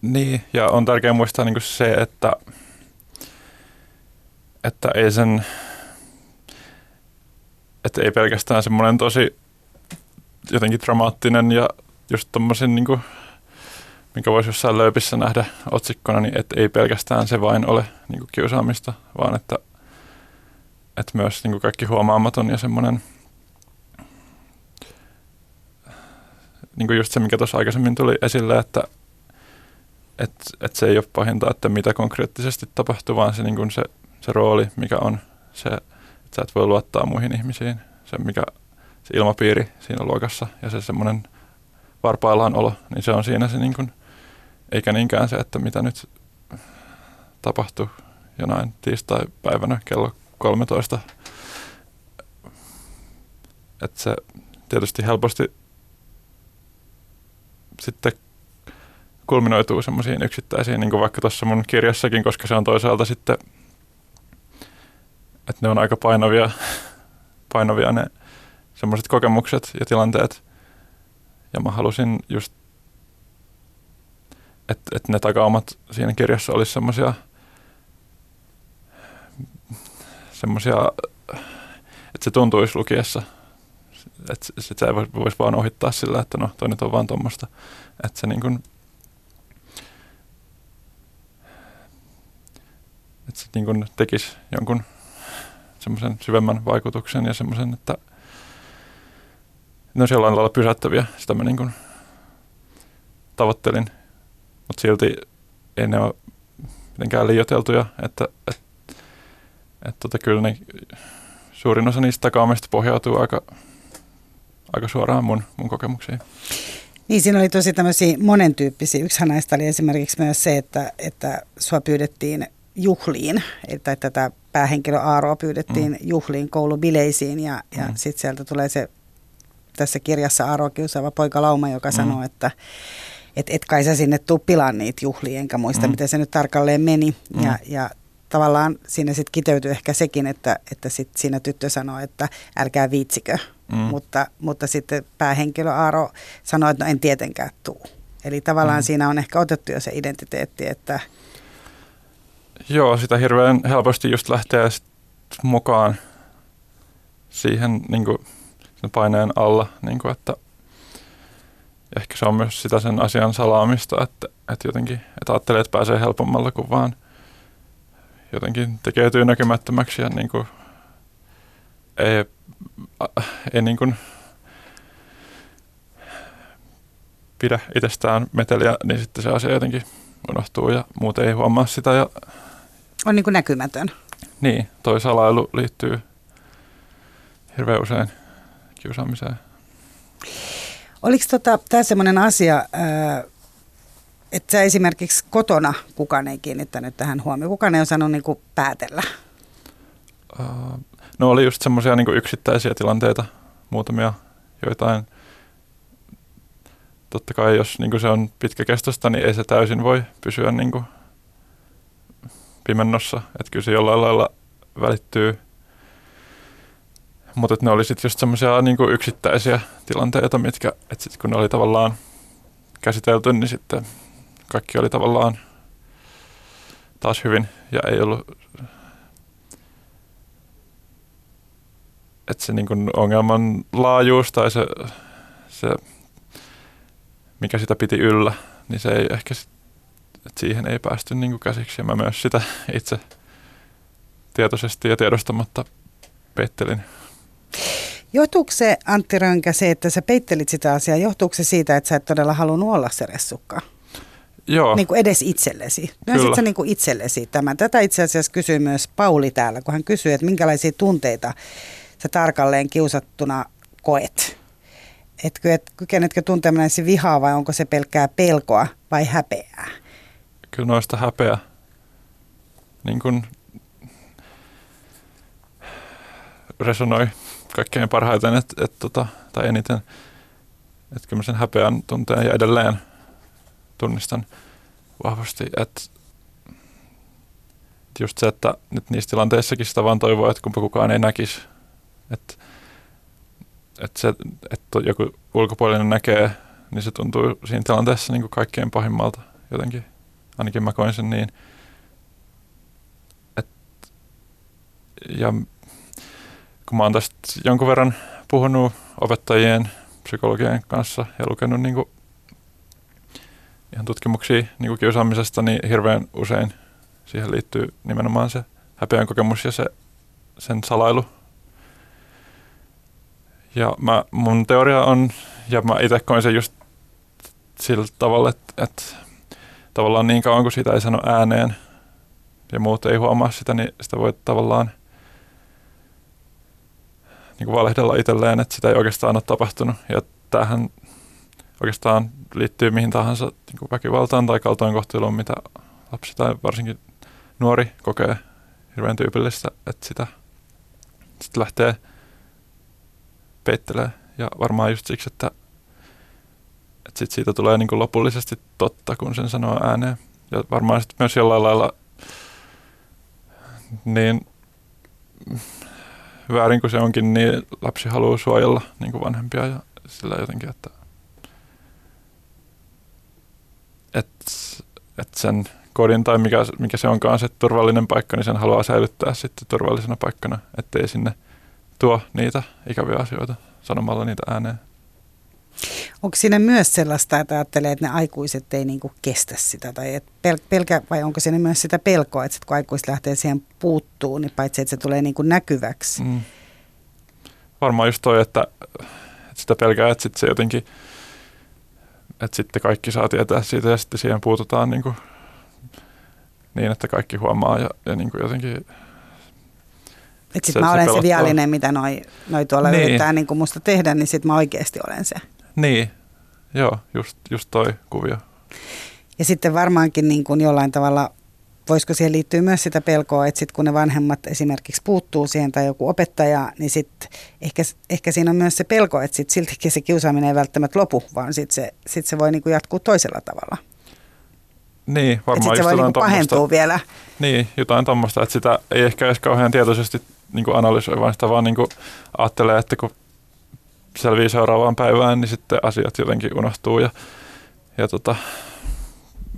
niin, ja on tärkeää muistaa niin se, että, että ei sen, että ei pelkästään semmoinen tosi jotenkin dramaattinen ja just tommosen niin kuin, mikä voisi jossain löypissä nähdä otsikkona, niin että ei pelkästään se vain ole niin kuin kiusaamista, vaan että että myös niin kuin kaikki huomaamaton ja semmoinen, niin kuin just se, mikä tuossa aikaisemmin tuli esille, että et, et se ei ole pahinta, että mitä konkreettisesti tapahtuu, vaan se, niin kuin se, se rooli, mikä on se, sä et voi luottaa muihin ihmisiin, se, mikä, se ilmapiiri siinä luokassa ja se semmoinen varpaillaan olo, niin se on siinä se niin kuin, eikä niinkään se, että mitä nyt tapahtuu jonain tiistai-päivänä kello 13. Että se tietysti helposti sitten kulminoituu semmoisiin yksittäisiin, niin kuin vaikka tuossa mun kirjassakin, koska se on toisaalta sitten, että ne on aika painavia, painavia ne semmoiset kokemukset ja tilanteet. Ja mä halusin just, että, että ne takaumat siinä kirjassa olisi semmoisia semmoisia, että se tuntuisi lukiessa, että sit sä ei voisi vaan ohittaa sillä, että no toi nyt on vaan tuommoista, että se niin kuin, että se niin kuin tekisi jonkun semmoisen syvemmän vaikutuksen ja semmoisen, että ne olisi jollain lailla pysäyttäviä. Sitä mä niin kuin tavoittelin, mutta silti ei ne ole mitenkään liioiteltuja, että, että että tota, kyllä ne, suurin osa niistä takaamista pohjautuu aika, aika suoraan mun, mun kokemuksiin. Niin, siinä oli tosi tämmöisiä monentyyppisiä. Yksihän näistä oli esimerkiksi myös se, että, että sua pyydettiin juhliin, että tätä päähenkilö Aaroa pyydettiin mm. juhliin koulubileisiin ja, ja mm. sitten sieltä tulee se tässä kirjassa Aaro kiusaava poika Lauma, joka mm. sanoo, että et, et kai sä sinne tuu pilaan niitä juhlia, enkä muista, mm. miten se nyt tarkalleen meni. Mm. Ja, ja tavallaan siinä sitten kiteytyy ehkä sekin, että, että sit siinä tyttö sanoo, että älkää viitsikö. Mm. Mutta, mutta sitten päähenkilö Aaro sanoi, että no en tietenkään tuu. Eli tavallaan mm. siinä on ehkä otettu jo se identiteetti, että... Joo, sitä hirveän helposti just lähtee mukaan siihen niin kuin, sen paineen alla, niin kuin, että ehkä se on myös sitä sen asian salaamista, että, että jotenkin että ajattelee, että pääsee helpommalla kuin vaan jotenkin tekeytyy näkymättömäksi ja niin kuin ei, ei niin kuin pidä itsestään meteliä, niin sitten se asia jotenkin unohtuu ja muut ei huomaa sitä. Ja on niin kuin näkymätön. Niin, toi salailu liittyy hirveän usein kiusaamiseen. Oliko tota, tämä sellainen asia, että sä esimerkiksi kotona kukaan ei kiinnittänyt tähän huomioon? Kukaan ei osannut niin kuin päätellä? Uh, no oli just semmoisia niin yksittäisiä tilanteita, muutamia joitain. Totta kai jos niin se on pitkäkestoista, niin ei se täysin voi pysyä niin kuin pimennossa. Että kyllä se jollain lailla välittyy Mutta ne oli sitten just semmoisia niinku yksittäisiä tilanteita, mitkä, että sitten kun ne oli tavallaan käsitelty, niin sitten kaikki oli tavallaan taas hyvin ja ei ollut että se niin ongelman laajuus tai se, se, mikä sitä piti yllä, niin se ei ehkä, että siihen ei päästy niin kuin käsiksi. Ja mä myös sitä itse tietoisesti ja tiedostamatta peittelin. Johtuuko se, Antti Rönkä, se, että sä peittelit sitä asiaa, johtuuko se siitä, että sä et todella halunnut olla se ressukka? Joo. Niin kuin edes itsellesi. Myönsit sä niin kuin itsellesi tämän? Tätä itse asiassa kysyi myös Pauli täällä, kun hän kysyi, että minkälaisia tunteita sä tarkalleen kiusattuna koet? Etkö, et, kykenetkö tuntemaan vihaa vai onko se pelkkää pelkoa vai häpeää? Kyllä noista häpeä. Niin kuin resonoi kaikkein parhaiten, et, et, tota, tai eniten, että kyllä sen häpeän tunteen ja edelleen tunnistan vahvasti, että just se, että nyt niissä tilanteissakin sitä vaan toivoa, että kumpa kukaan ei näkisi, että, että se, että joku ulkopuolinen näkee, niin se tuntuu siinä tilanteessa niin kuin kaikkein pahimmalta jotenkin. Ainakin mä koin sen niin. Et, ja kun mä oon tästä jonkun verran puhunut opettajien, psykologien kanssa ja lukenut niin kuin ihan tutkimuksia niin kuin kiusaamisesta, niin hirveän usein siihen liittyy nimenomaan se häpeän kokemus ja se, sen salailu. Ja mä, mun teoria on, ja mä itse koin sen just sillä tavalla, että, että tavallaan niin kauan kuin sitä ei sano ääneen ja muut ei huomaa sitä, niin sitä voi tavallaan – niin kuin valehdella itselleen, että sitä ei oikeastaan ole tapahtunut. Ja tämähän oikeastaan liittyy mihin tahansa niin kuin väkivaltaan tai kaltoinkohteluun, mitä lapsi tai varsinkin nuori kokee hirveän tyypillistä, että sitä sit lähtee peittelee. Ja varmaan just siksi, että, että sit siitä tulee niin kuin lopullisesti totta, kun sen sanoo ääneen. Ja varmaan sitten myös jollain lailla niin väärin kuin se onkin, niin lapsi haluaa suojella niin kuin vanhempia ja sillä jotenkin, että, että, että sen kodin tai mikä, mikä se onkaan se turvallinen paikka, niin sen haluaa säilyttää sitten turvallisena paikkana, ettei sinne tuo niitä ikäviä asioita sanomalla niitä ääneen. Onko siinä myös sellaista, että ajattelee, että ne aikuiset ei niinku kestä sitä, tai et pel- pelkä, vai onko siinä myös sitä pelkoa, että sit kun aikuiset lähtee siihen puuttuu, niin paitsi että se tulee niinku näkyväksi. Mm. Varmaan just toi, että, että sitä pelkää, että sit se jotenkin, että sitten kaikki saa tietää siitä ja sitten siihen puututaan niinku, niin, että kaikki huomaa ja, ja niinku jotenkin että sitten mä olen se, se viallinen, mitä noi, noi tuolla niin. yrittää niin kuin musta tehdä, niin sitten mä oikeasti olen se. Niin, joo, just, just toi kuvio. Ja sitten varmaankin niin kuin jollain tavalla, voisiko siihen liittyä myös sitä pelkoa, että sitten kun ne vanhemmat esimerkiksi puuttuu siihen tai joku opettaja, niin sitten ehkä, ehkä siinä on myös se pelko, että sitten siltikin se kiusaaminen ei välttämättä lopu, vaan sitten se, sit se voi niin kuin jatkuu toisella tavalla. Niin, varmaan se voi niin pahentua vielä. Niin, jotain tuommoista, että sitä ei ehkä edes kauhean tietoisesti niin kuin analysoi, vaan sitä vaan niin kuin ajattelee, että kun selvii seuraavaan päivään, niin sitten asiat jotenkin unohtuu. Ja, ja tota,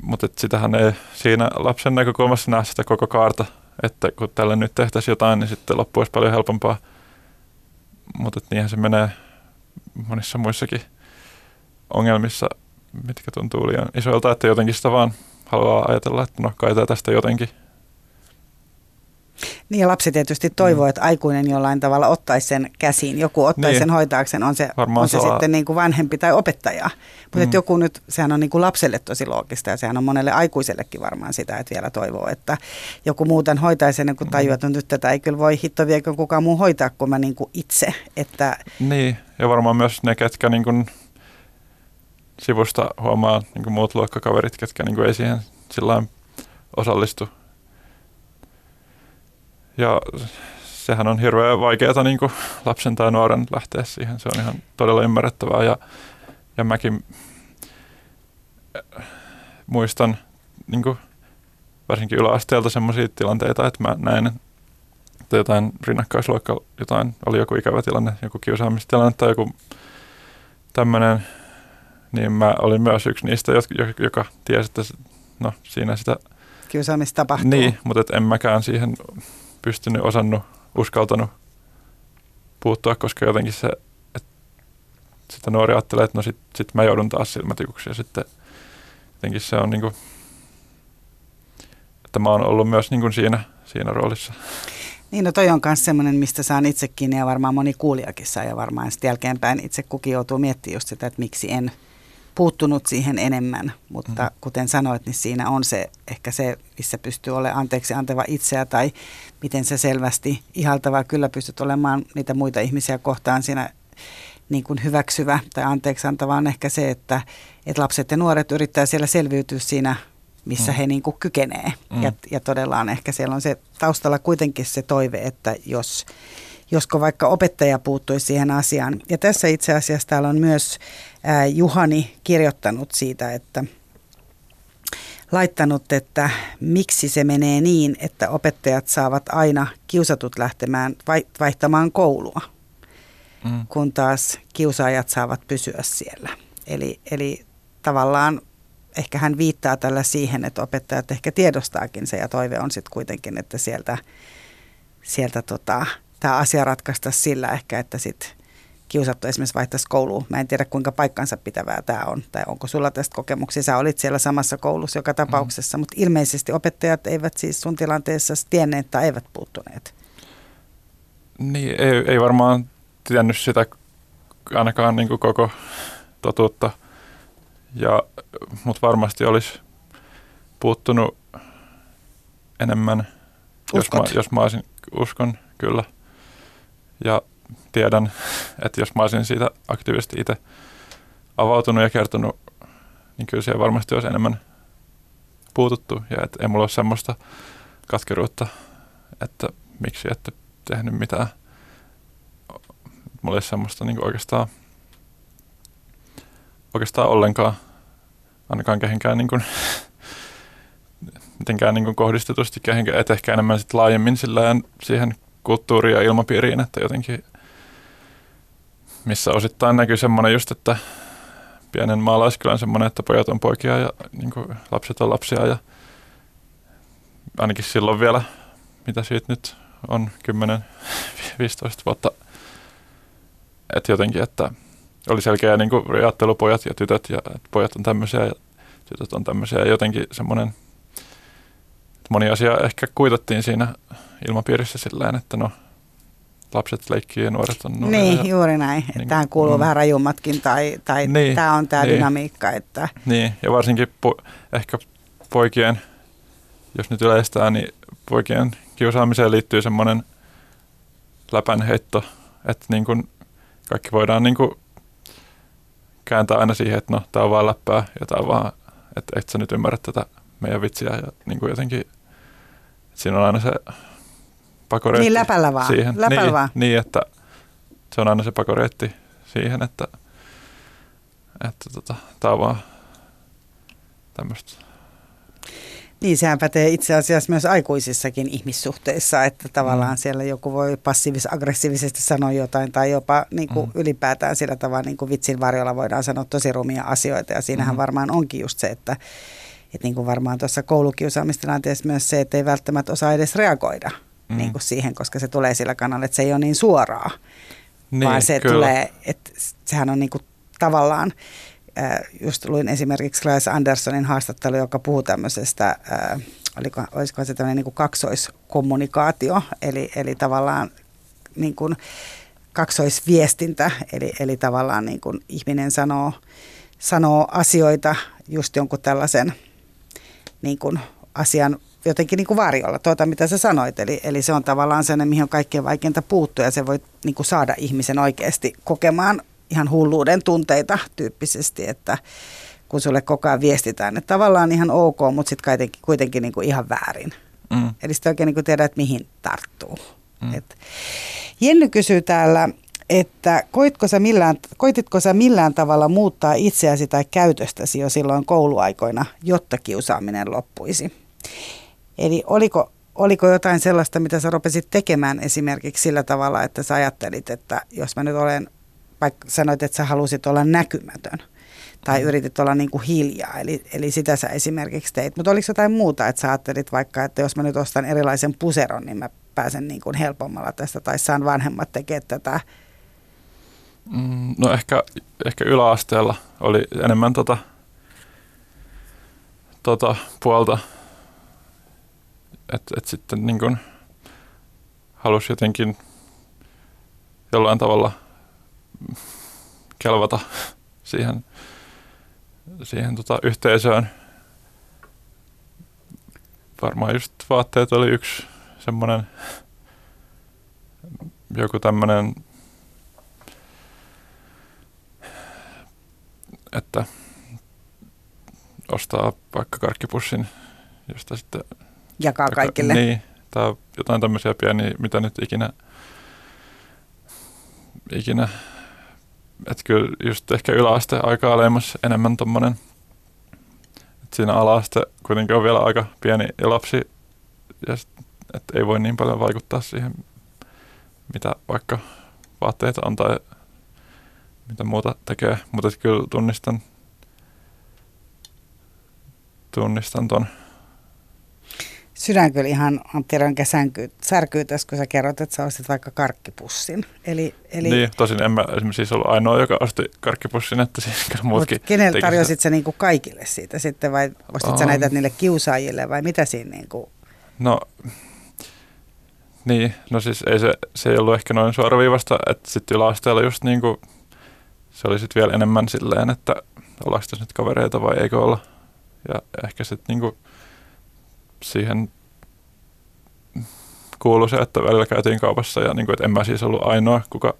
mutta et sitähän ei siinä lapsen näkökulmassa näe sitä koko kaarta, että kun tällä nyt tehtäisiin jotain, niin sitten loppu olisi paljon helpompaa. Mutta niinhän se menee monissa muissakin ongelmissa, mitkä tuntuu liian isoilta, että jotenkin sitä vaan haluaa ajatella, että no kai tästä jotenkin niin ja lapsi tietysti toivoo, mm. että aikuinen jollain tavalla ottaisi sen käsiin, joku ottaisi niin. sen hoitaakseen, on se, on se sitten niin kuin vanhempi tai opettaja. Mutta mm. joku nyt, sehän on niin kuin lapselle tosi loogista ja sehän on monelle aikuisellekin varmaan sitä, että vielä toivoo, että joku muuten hoitaisi ennen kuin tajuu, että nyt tätä ei kyllä voi hitto viekö kukaan muu hoitaa kuin mä niin kuin itse. Että... Niin, ja varmaan myös ne, ketkä niin kuin sivusta huomaa niin kuin muut luokkakaverit, ketkä niin kuin ei siihen sillä osallistu ja sehän on hirveän vaikeaa niin lapsen tai nuoren lähteä siihen. Se on ihan todella ymmärrettävää. Ja, ja mäkin äh, muistan niin kuin varsinkin yläasteelta sellaisia tilanteita, että mä näin, että jotain rinnakkaisluokka, jotain, oli joku ikävä tilanne, joku kiusaamistilanne tai joku tämmöinen, niin mä olin myös yksi niistä, joka tiesi, että no, siinä sitä... Kiusaamista tapahtuu. Niin, mutta et en mäkään siihen pystynyt, osannut, uskaltanut puuttua, koska jotenkin se, että sitä nuori ajattelee, että no sit, sit mä joudun taas silmätikuksi ja sitten jotenkin se on niinku, että mä oon ollut myös niinku siinä, siinä roolissa. Niin, no toi on myös semmoinen, mistä saan itsekin ja varmaan moni kuulijakin saa ja varmaan sitten jälkeenpäin itse kukin joutuu miettimään just sitä, että miksi en puuttunut siihen enemmän, mutta mm. kuten sanoit, niin siinä on se ehkä se, missä pystyy olemaan anteeksi antava itseä tai miten se selvästi ihaltava kyllä pystyt olemaan niitä muita ihmisiä kohtaan siinä niin kuin hyväksyvä tai anteeksi antava on ehkä se, että, että lapset ja nuoret yrittää siellä selviytyä siinä, missä mm. he niin kuin kykenee. Mm. Ja, ja todella on ehkä siellä on se taustalla kuitenkin se toive, että jos, josko vaikka opettaja puuttuisi siihen asiaan. Ja tässä itse asiassa täällä on myös ää, Juhani kirjoittanut siitä, että laittanut, että miksi se menee niin, että opettajat saavat aina kiusatut lähtemään vaihtamaan koulua, mm. kun taas kiusaajat saavat pysyä siellä. Eli, eli tavallaan ehkä hän viittaa tällä siihen, että opettajat ehkä tiedostaakin se ja toive on sitten kuitenkin, että sieltä, sieltä tota, tämä asia ratkaista sillä ehkä, että sitten kiusattu esimerkiksi vaihtaisi kouluun. Mä en tiedä kuinka paikkansa pitävää tämä on, tai onko sulla tästä kokemuksia. Sä olit siellä samassa koulussa joka tapauksessa, mm. mutta ilmeisesti opettajat eivät siis sun tilanteessa tienneet tai eivät puuttuneet. Niin, ei, ei varmaan tiennyt sitä ainakaan niin kuin koko totuutta, ja, mutta varmasti olisi puuttunut enemmän, jos mä, jos mä olisin, uskon kyllä. Ja tiedän, että jos mä olisin siitä aktiivisesti itse avautunut ja kertonut, niin kyllä siellä varmasti olisi enemmän puututtu ja että ei mulla ole semmoista katkeruutta, että miksi ette tehnyt mitään. Mulla ei semmoista niin oikeastaan, oikeastaan ollenkaan, ainakaan kehenkään niin kuin, mitenkään niin kuin kohdistetusti kehenkään, että ehkä enemmän sit laajemmin siihen kulttuuriin ja ilmapiiriin, että jotenkin missä osittain näkyy semmoinen just, että pienen maalaiskylän semmoinen, että pojat on poikia ja niin kuin lapset on lapsia ja ainakin silloin vielä, mitä siitä nyt on 10-15 vuotta, että jotenkin, että oli selkeä niin kuin ajattelu pojat ja tytöt ja että pojat on tämmöisiä ja tytöt on tämmöisiä ja jotenkin semmoinen, moni asia ehkä kuitattiin siinä ilmapiirissä sillä että no lapset leikkii ja nuoret on nuoria. Niin, ja, juuri näin. Niin, tähän kuuluu mm. vähän rajummatkin tai, tai niin, tämä on tämä niin, dynamiikka. Että. Niin, ja varsinkin po, ehkä poikien, jos nyt yleistää, niin poikien kiusaamiseen liittyy semmoinen läpänheitto, että niin kuin kaikki voidaan niin kuin kääntää aina siihen, että no, tämä on vaan läppää ja tämä on vaan, että et sä nyt ymmärrä tätä meidän vitsiä ja niin kuin jotenkin, siinä on aina se pakoreitti Niin läpällä vaan. Siihen. Läpällä niin, vaan. niin, että se on aina se pakoreitti siihen, että, että tota, tämä on vaan tämmöistä. Niin, sehän pätee itse asiassa myös aikuisissakin ihmissuhteissa, että tavallaan mm. siellä joku voi passiivis-aggressiivisesti sanoa jotain tai jopa niin kuin mm. ylipäätään sillä tavalla niin kuin vitsin varjolla voidaan sanoa tosi rumia asioita ja siinähän mm. varmaan onkin just se, että, että niin kuin varmaan tuossa koulukiusaamistilanteessa myös se, että ei välttämättä osaa edes reagoida mm. niin kuin siihen, koska se tulee sillä kannalla, että se ei ole niin suoraa, niin, vaan se kyllä. tulee, että sehän on niin kuin tavallaan, äh, just luin esimerkiksi Klaas Andersonin haastattelu, joka puhuu tämmöisestä, äh, oliko, olisiko se tämmöinen niin kuin kaksoiskommunikaatio, eli, eli tavallaan niin kuin kaksoisviestintä, eli, eli tavallaan niin kuin ihminen sanoo, sanoo asioita just jonkun tällaisen niin kuin asian jotenkin niin kuin varjolla, tuota mitä sä sanoit. Eli, eli se on tavallaan sellainen, mihin on kaikkein vaikeinta puuttua ja se voi niin kuin saada ihmisen oikeasti kokemaan ihan hulluuden tunteita tyyppisesti, että kun sulle koko ajan viestitään, että tavallaan ihan ok, mutta sitten kuitenkin, kuitenkin niin kuin ihan väärin. Mm. Eli sitten oikein niin kuin tiedä, että mihin tarttuu. Mm. Et Jenny kysyy täällä, että koitko sä millään, koititko sä millään tavalla muuttaa itseäsi tai käytöstäsi jo silloin kouluaikoina, jotta kiusaaminen loppuisi? Eli oliko oliko jotain sellaista, mitä sä rupesit tekemään esimerkiksi sillä tavalla, että sä ajattelit, että jos mä nyt olen, vaikka sanoit, että sä halusit olla näkymätön, tai yritit olla niin kuin hiljaa, eli, eli sitä sä esimerkiksi teit. Mutta oliko jotain muuta, että sä ajattelit vaikka, että jos mä nyt ostan erilaisen puseron, niin mä pääsen niin kuin helpommalla tästä, tai saan vanhemmat tekemään tätä? Mm, no ehkä, ehkä yläasteella oli enemmän tota, tota puolta, että et sitten niin kuin halusi jotenkin jollain tavalla kelvata siihen, siihen tota yhteisöön. Varmaan just vaatteet oli yksi semmoinen joku tämmöinen, että ostaa vaikka karkkipussin, josta sitten... Jakaa kaikille. Niin, tai jotain tämmöisiä pieniä, mitä nyt ikinä, ikinä että kyllä just ehkä yläaste aika alemmas enemmän tommonen, että siinä alaaste kuitenkin on vielä aika pieni ja lapsi, ja sit, että ei voi niin paljon vaikuttaa siihen, mitä vaikka vaatteita on tai mitä muuta tekee, mutta kyllä tunnistan tunnistan ton. Sydän kyllä ihan Antti Rönkä särkyy tässä, kun sä kerrot, että sä ostit vaikka karkkipussin. Eli, eli... Niin, tosin en mä esimerkiksi siis ollut ainoa, joka osti karkkipussin, että siis kyllä muutkin kenelle tarjosit sä niinku kaikille siitä sitten vai ostit um, sä näitä niille kiusaajille vai mitä siinä niinku? No, niin, no siis ei se, se ei ollut ehkä noin suoraviivasta, että sitten yläasteella just niinku, se oli sitten vielä enemmän silleen, että ollaanko tässä nyt kavereita vai eikö olla. Ja ehkä sitten niinku siihen kuului se, että välillä käytiin kaupassa ja niinku, että en mä siis ollut ainoa, kuka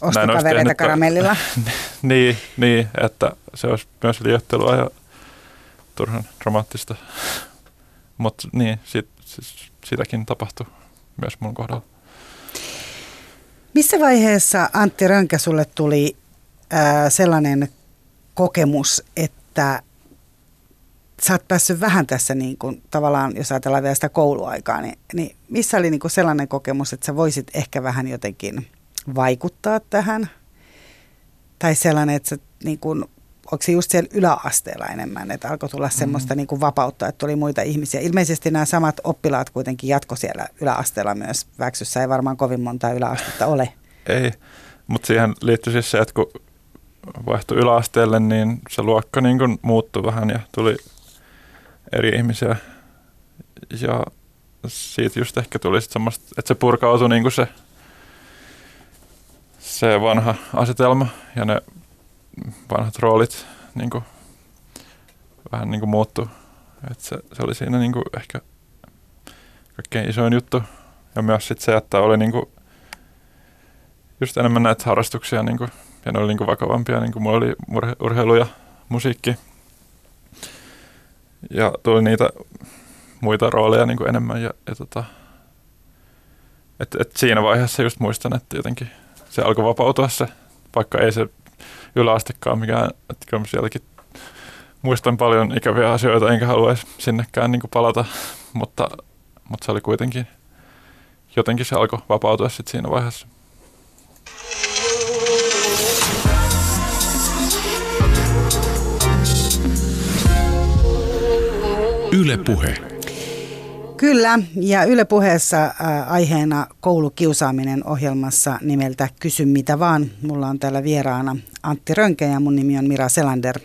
Ostokavereita karamellilla. niin, niin, että se olisi myös liioittelua ja turhan dramaattista. Mutta niin, sit, siis, sitäkin tapahtui myös mun kohdalla. Missä vaiheessa Antti Rönkä sulle tuli ää, sellainen kokemus, että sä oot päässyt vähän tässä niin kuin, tavallaan, jos ajatellaan vielä sitä kouluaikaa, niin, niin missä oli niin kuin sellainen kokemus, että sä voisit ehkä vähän jotenkin vaikuttaa tähän? Tai sellainen, että sä niin kuin, onko se just siellä yläasteella enemmän, että alkoi tulla mm. semmoista niin kuin vapautta, että tuli muita ihmisiä. Ilmeisesti nämä samat oppilaat kuitenkin jatko siellä yläasteella myös. Väksyssä ei varmaan kovin monta yläastetta ole. Ei, mutta siihen liittyy siis se, että kun vaihtui yläasteelle, niin se luokka niin kuin muuttui vähän ja tuli eri ihmisiä. Ja siitä just ehkä tuli sit semmoista, että se purkautui niin kuin se, se vanha asetelma ja ne vanhat roolit niin kuin, vähän niin kuin muuttu. Et se, se, oli siinä niin kuin ehkä kaikkein isoin juttu. Ja myös sit se, että oli niin kuin just enemmän näitä harrastuksia niin kuin, ja ne oli niin kuin vakavampia. Niin kuin mulla oli urhe, urheilu ja musiikki. Ja tuli niitä muita rooleja niin kuin enemmän. Ja, ja tota, et, et siinä vaiheessa just muistan, että jotenkin se alkoi vapautua se, vaikka ei se yläastekaan mikään, että kyllä muistan paljon ikäviä asioita, enkä haluaisi sinnekään niin palata, mutta, mutta se oli kuitenkin, jotenkin se alkoi vapautua sitten siinä vaiheessa. Yle Puhe. Kyllä, ja Yle puheessa äh, aiheena koulukiusaaminen ohjelmassa nimeltä Kysy mitä vaan. Mulla on täällä vieraana Antti Rönkä ja mun nimi on Mira Selander.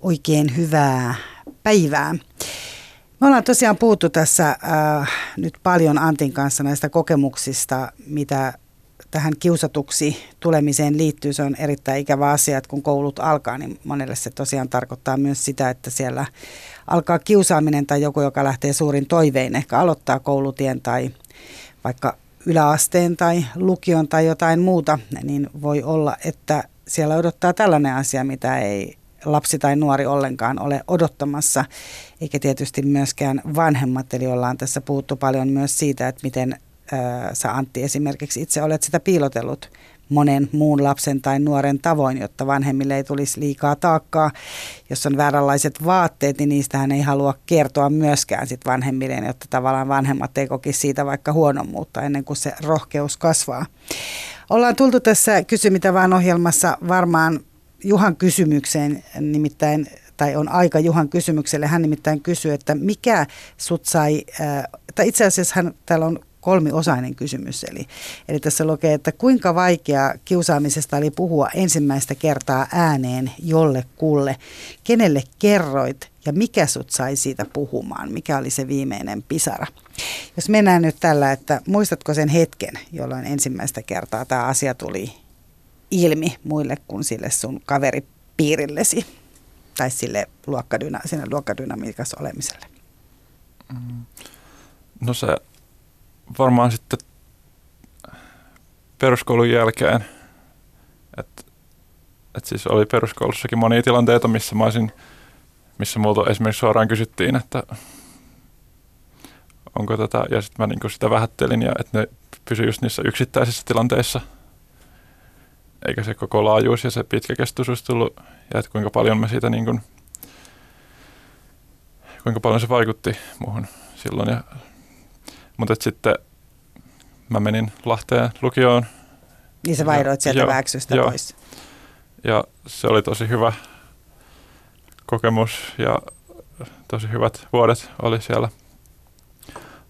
Oikein hyvää päivää. Me ollaan tosiaan puhuttu tässä äh, nyt paljon Antin kanssa näistä kokemuksista, mitä tähän kiusatuksi tulemiseen liittyy. Se on erittäin ikävä asia, että kun koulut alkaa, niin monelle se tosiaan tarkoittaa myös sitä, että siellä alkaa kiusaaminen tai joku, joka lähtee suurin toivein, ehkä aloittaa koulutien tai vaikka yläasteen tai lukion tai jotain muuta, niin voi olla, että siellä odottaa tällainen asia, mitä ei lapsi tai nuori ollenkaan ole odottamassa, eikä tietysti myöskään vanhemmat, eli ollaan tässä puhuttu paljon myös siitä, että miten sä Antti esimerkiksi itse olet sitä piilotellut monen muun lapsen tai nuoren tavoin, jotta vanhemmille ei tulisi liikaa taakkaa. Jos on vääränlaiset vaatteet, niin niistä hän ei halua kertoa myöskään sit vanhemmille, jotta tavallaan vanhemmat ei kokisi siitä vaikka huonommuutta ennen kuin se rohkeus kasvaa. Ollaan tultu tässä kysymitä vaan ohjelmassa varmaan Juhan kysymykseen, nimittäin tai on aika Juhan kysymykselle. Hän nimittäin kysyy, että mikä sut sai, tai itse asiassa hän, täällä on kolmiosainen kysymys. Eli, eli tässä lukee, että kuinka vaikea kiusaamisesta oli puhua ensimmäistä kertaa ääneen jollekulle. Kenelle kerroit ja mikä sut sai siitä puhumaan? Mikä oli se viimeinen pisara? Jos mennään nyt tällä, että muistatko sen hetken, jolloin ensimmäistä kertaa tämä asia tuli ilmi muille kuin sille sun kaveripiirillesi tai sille luokkadyna, sinne luokkadynamiikassa olemiselle? No se varmaan sitten peruskoulun jälkeen, että et siis oli peruskoulussakin monia tilanteita, missä mä olisin, missä multa esimerkiksi suoraan kysyttiin, että onko tätä, ja sitten mä niinku sitä vähättelin, ja että ne pysyi just niissä yksittäisissä tilanteissa, eikä se koko laajuus ja se pitkäkestoisuus tullut, ja että kuinka paljon me siitä niin kuin, kuinka paljon se vaikutti muuhun silloin. Ja, mutta sitten mä menin Lahteen lukioon. Niin sä vaihdoit sieltä jo, Väksystä jo. pois. Ja se oli tosi hyvä kokemus ja tosi hyvät vuodet oli siellä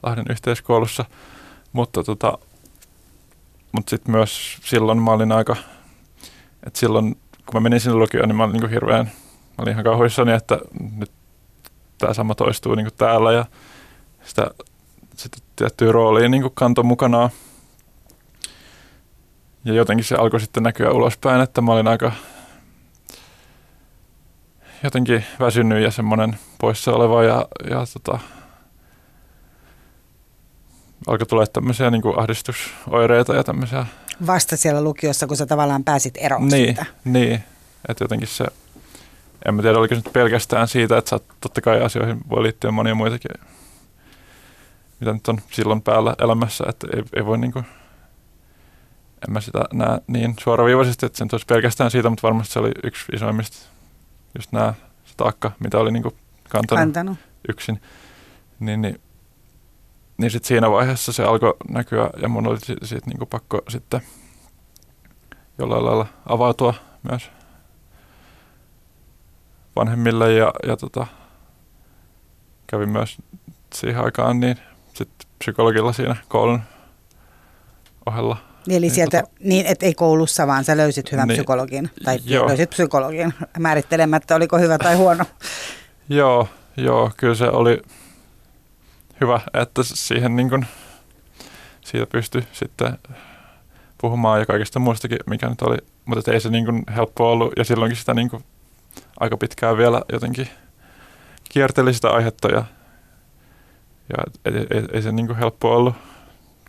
Lahden yhteiskoulussa. Mutta tota, mutta sitten myös silloin mä olin aika, että silloin kun mä menin sinne lukioon, niin mä olin niin hirveän, mä olin ihan kauhuissani, että nyt tämä sama toistuu niin täällä ja sitä sitten tiettyä rooliin niin kanto mukanaan. Ja jotenkin se alkoi sitten näkyä ulospäin, että mä olin aika jotenkin väsynyt ja semmoinen poissa oleva ja, ja tota, alkoi tulla tämmöisiä niin kuin ahdistusoireita ja tämmöisiä. Vasta siellä lukiossa, kun sä tavallaan pääsit eroon niin, siitä. Niin, että jotenkin se, en mä tiedä oliko se nyt pelkästään siitä, että sä, totta kai asioihin voi liittyä monia muitakin mitä nyt on silloin päällä elämässä, että ei, ei voi niin kuin, en mä sitä näe niin suoraviivaisesti, että se olisi pelkästään siitä, mutta varmasti se oli yksi isoimmista just nämä se taakka, mitä oli niin kuin kantanut, kantanut. yksin. Niin, niin, niin sitten siinä vaiheessa se alkoi näkyä ja mun oli siitä, siitä niin kuin pakko sitten jollain lailla avautua myös vanhemmille ja, ja tota, kävin myös siihen aikaan niin sitten psykologilla siinä koulun ohella. Eli niin sieltä, tota, niin et ei koulussa, vaan sä löysit hyvän niin, psykologin, tai joo. löysit psykologin määrittelemättä, oliko hyvä tai huono. joo, joo, kyllä se oli hyvä, että siihen niin kuin, siitä pystyi sitten puhumaan ja kaikista muistakin, mikä nyt oli, mutta ei se niin kuin helppo ollut, ja silloinkin sitä niin kuin aika pitkään vielä jotenkin kierteli sitä aihetta ja ja ei, ei, ei se niin kuin helppo ollut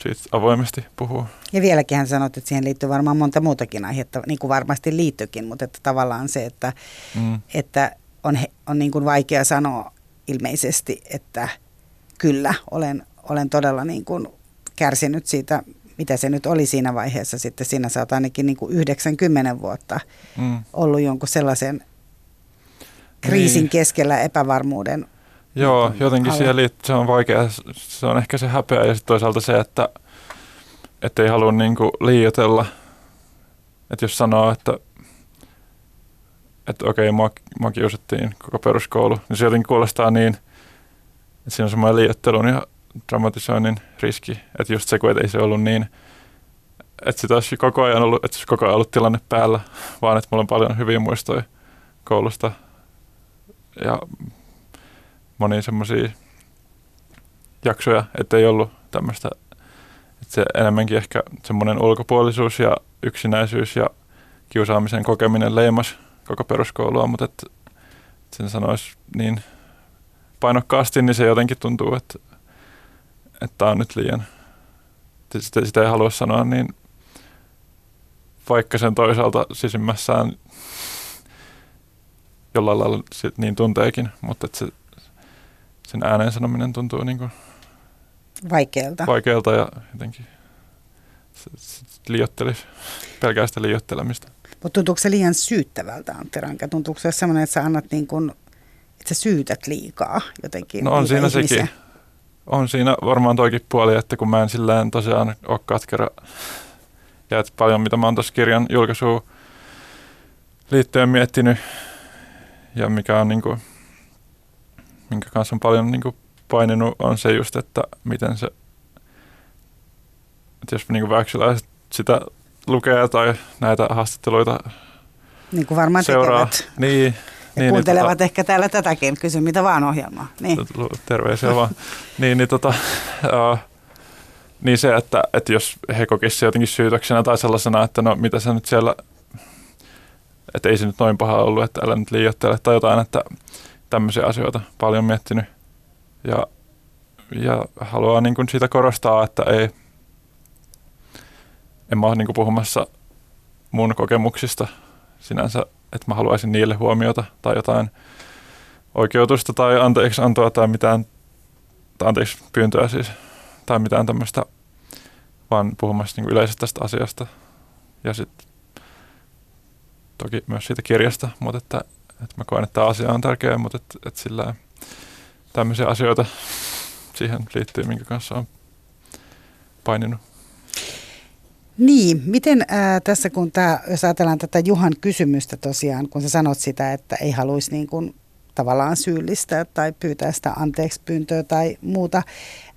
siitä avoimesti puhua. Ja vieläkin hän sanoi, että siihen liittyy varmaan monta muutakin aihetta, niin kuin varmasti liittyykin, mutta että tavallaan se, että, mm. että on, on niin kuin vaikea sanoa ilmeisesti, että kyllä, olen, olen todella niin kuin kärsinyt siitä, mitä se nyt oli siinä vaiheessa. Sitten siinä sä oot ainakin niin kuin 90 vuotta mm. ollut jonkun sellaisen kriisin niin. keskellä epävarmuuden Joo, jotenkin siihen liittyy, se on vaikea, se on ehkä se häpeä ja sitten toisaalta se, että, ei halua niinku liioitella. Että jos sanoo, että, että okei, mua, mua kiusattiin koko peruskoulu, niin se jotenkin kuulostaa niin, että siinä on semmoinen liioittelun ja dramatisoinnin riski. Että just se, kun ei se ollut niin, että sitä olisi koko ajan ollut, että koko ajan ollut tilanne päällä, vaan että mulla on paljon hyviä muistoja koulusta ja monia semmoisia jaksoja, että ei ollut tämmöistä, että se enemmänkin ehkä semmoinen ulkopuolisuus ja yksinäisyys ja kiusaamisen kokeminen leimas koko peruskoulua, mutta että sen sanoisi niin painokkaasti, niin se jotenkin tuntuu, että että on nyt liian, sitä, sitä ei halua sanoa, niin vaikka sen toisaalta sisimmässään jollain lailla niin tunteekin, mutta että se sen ääneen sanominen tuntuu niin kuin vaikealta. vaikealta ja jotenkin liiottelisi, pelkää sitä liiottelemista. Mutta tuntuuko se liian syyttävältä, Antti Ranka? Tuntuuko se sellainen, että sä annat niin kuin, että sä syytät liikaa jotenkin No on siinä ihmisiä? sekin. On siinä varmaan toikin puoli, että kun mä en silleen tosiaan ole katkera ja että paljon mitä mä oon tuossa kirjan julkaisuun liittyen miettinyt ja mikä on niinku, minkä kanssa on paljon niinku paininut on se just, että miten se, että jos niinku väksyläiset sitä lukee tai näitä haastatteluita Niin kuin varmaan seuraa, tekevät. niin, Ja niin, kuuntelevat niin, tota, ehkä täällä tätäkin, kysy mitä vaan ohjelmaa. Niin. terveisiä vaan. niin, niin, tota, uh, niin se, että, että jos he kokisivat se jotenkin syytöksenä tai sellaisena, että no mitä sä nyt siellä, että ei se nyt noin paha ollut, että älä nyt liioittele tai jotain, että tämmöisiä asioita paljon miettinyt. Ja, ja haluaa niin kuin siitä korostaa, että ei, en mä ole niin kuin puhumassa mun kokemuksista sinänsä, että mä haluaisin niille huomiota tai jotain oikeutusta tai anteeksi antoa tai mitään, tai anteeksi pyyntöä siis, tai mitään tämmöistä, vaan puhumassa niin kuin yleisesti tästä asiasta. Ja sitten toki myös siitä kirjasta, mutta että, että mä koen, että tämä asia on tärkeä, mutta että, että sillä tämmöisiä asioita siihen liittyy, minkä kanssa on paininut. Niin, miten ää, tässä kun tämä, jos ajatellaan tätä Juhan kysymystä tosiaan, kun sä sanot sitä, että ei haluaisi niin kuin tavallaan syyllistää tai pyytää sitä anteeksi pyyntöä tai muuta.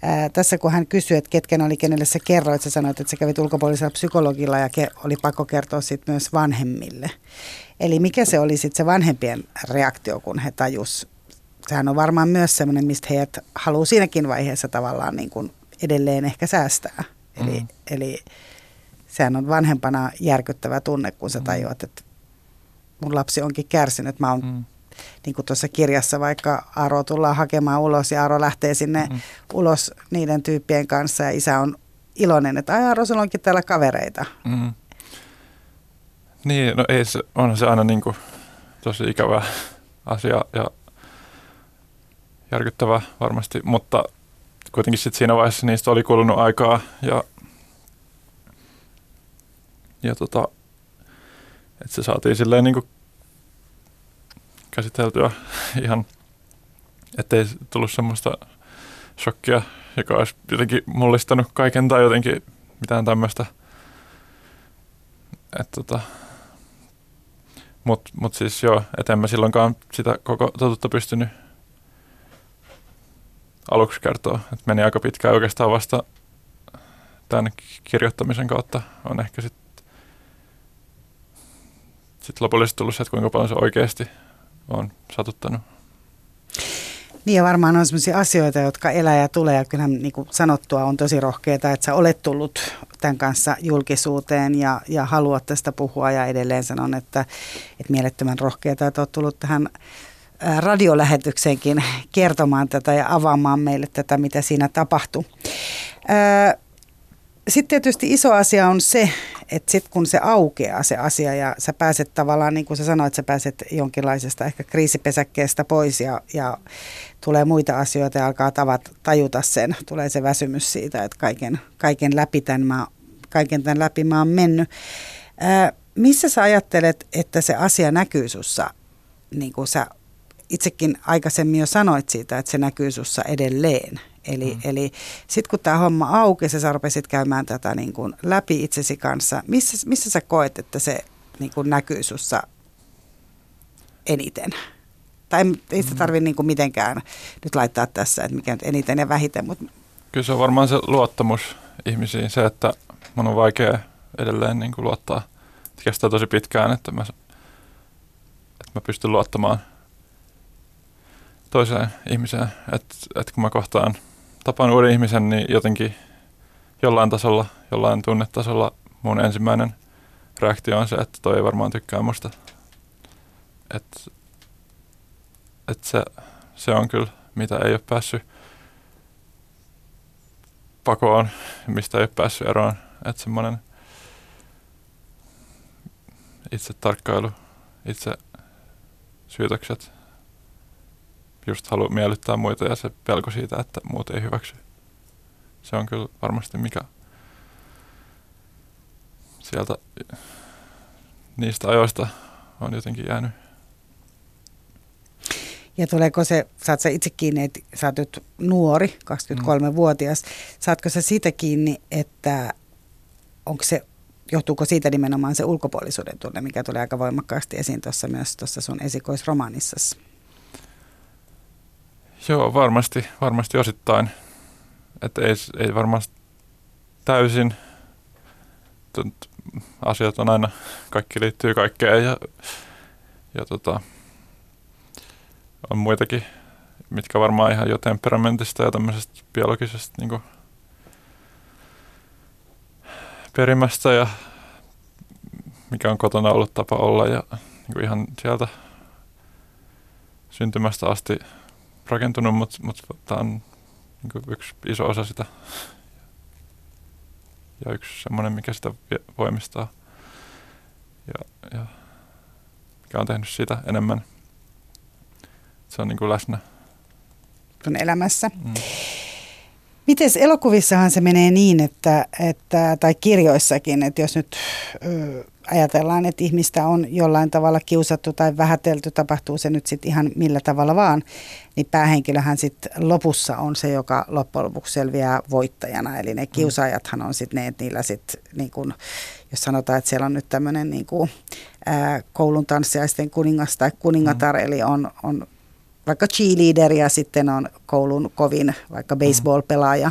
Ää, tässä kun hän kysyi, että ketkä ne oli, kenelle sä kerroit, sä sanoit, että sä kävit ulkopuolisella psykologilla ja ke, oli pakko kertoa sit myös vanhemmille. Eli mikä se oli sitten se vanhempien reaktio, kun he tajus? Sehän on varmaan myös semmoinen, mistä heidät haluaa siinäkin vaiheessa tavallaan niin kuin edelleen ehkä säästää. Eli, Mm. eli sehän on vanhempana järkyttävä tunne, kun sä Mm. tajuat, että mun lapsi onkin kärsinyt. Mä oon Mm. niin kuin tuossa kirjassa, vaikka Aro tullaan hakemaan ulos ja Aro lähtee sinne Mm. ulos niiden tyyppien kanssa ja isä on iloinen, että ai Aro, sulla onkin täällä kavereita. Mm. Niin, no ei se, on se aina niin kuin tosi ikävä asia ja järkyttävä varmasti, mutta kuitenkin sit siinä vaiheessa niistä oli kulunut aikaa ja, ja tota, että se saatiin silleen niin kuin käsiteltyä ihan, ettei tullut semmoista shokkia, joka olisi jotenkin mullistanut kaiken tai jotenkin mitään tämmöistä. Et tota, mut, mut siis joo, et en mä silloinkaan sitä koko totuutta pystynyt aluksi kertoa. Et meni aika pitkään oikeastaan vasta tämän kirjoittamisen kautta on ehkä sitten sit lopullisesti tullut se, että kuinka paljon se oikeasti on satuttanut. Niin ja varmaan on sellaisia asioita, jotka elää ja tulee. Ja kyllähän niin kuin sanottua on tosi rohkeaa, että sä olet tullut tämän kanssa julkisuuteen ja, ja haluat tästä puhua. Ja edelleen sanon, että, että mielettömän rohkeaa, että olet tullut tähän radiolähetykseenkin kertomaan tätä ja avaamaan meille tätä, mitä siinä tapahtui. Sitten tietysti iso asia on se, että sitten kun se aukeaa se asia ja sä pääset tavallaan, niin kuin sä sanoit, sä pääset jonkinlaisesta ehkä kriisipesäkkeestä pois ja, ja tulee muita asioita ja alkaa tavat, tajuta sen. Tulee se väsymys siitä, että kaiken, kaiken, läpi, tämän mä, kaiken tämän läpi mä oon mennyt. Ää, missä sä ajattelet, että se asia näkyy sussa, niin kuin sä itsekin aikaisemmin jo sanoit siitä, että se näkyy sussa edelleen. Eli, mm. eli sitten kun tämä homma aukesi ja sä rupesit käymään tätä niin kuin läpi itsesi kanssa, missä, missä sä koet, että se niin kuin näkyy sussa eniten? Tai ei sitä tarvitse niin kuin mitenkään nyt laittaa tässä, että mikä nyt eniten ja vähiten, mutta Kyllä se on varmaan se luottamus ihmisiin, se, että mun on vaikea edelleen niin kuin luottaa. Se kestää tosi pitkään, että mä, että mä pystyn luottamaan toiseen ihmiseen. Että että kun mä kohtaan, tapaan uuden ihmisen, niin jotenkin jollain tasolla, jollain tunnetasolla mun ensimmäinen reaktio on se, että toi ei varmaan tykkää musta. Että et se, se on kyllä, mitä ei ole päässyt pakoon, mistä ei ole päässyt eroon. Että semmoinen itse tarkkailu, itse syytökset, just halu miellyttää muita ja se pelko siitä, että muut ei hyväksy. Se on kyllä varmasti mikä sieltä niistä ajoista on jotenkin jäänyt. Ja tuleeko se, saat sä itse kiinni, että sä oot nyt nuori, 23-vuotias, mm. saatko sä siitä kiinni, että onko se, johtuuko siitä nimenomaan se ulkopuolisuuden tunne, mikä tulee aika voimakkaasti esiin tuossa myös tuossa sun esikoisromaanissasi? Joo, varmasti, varmasti osittain. Että ei, ei varmasti täysin. Asiat on aina, kaikki liittyy kaikkeen ja, ja tota, on muitakin, mitkä varmaan ihan jo temperamentista ja tämmöisestä biologisesta niin perimästä ja mikä on kotona ollut tapa olla ja niin ihan sieltä syntymästä asti rakentunut, mutta, mutta tämä on niin yksi iso osa sitä ja yksi semmoinen, mikä sitä voimistaa ja, ja mikä on tehnyt sitä enemmän. Se on niin kuin läsnä. Sun elämässä. Mm. Miten elokuvissahan se menee niin, että, että, tai kirjoissakin, että jos nyt ö, ajatellaan, että ihmistä on jollain tavalla kiusattu tai vähätelty, tapahtuu se nyt sitten ihan millä tavalla vaan, niin päähenkilöhän sitten lopussa on se, joka loppujen lopuksi selviää voittajana. Eli ne mm. kiusaajathan on sitten ne, että niillä sitten, niin kun, jos sanotaan, että siellä on nyt tämmöinen niin koulun tanssiaisten kuningas tai kuningatar, mm. eli on, on vaikka cheerleader ja sitten on koulun kovin vaikka mm. baseball-pelaaja,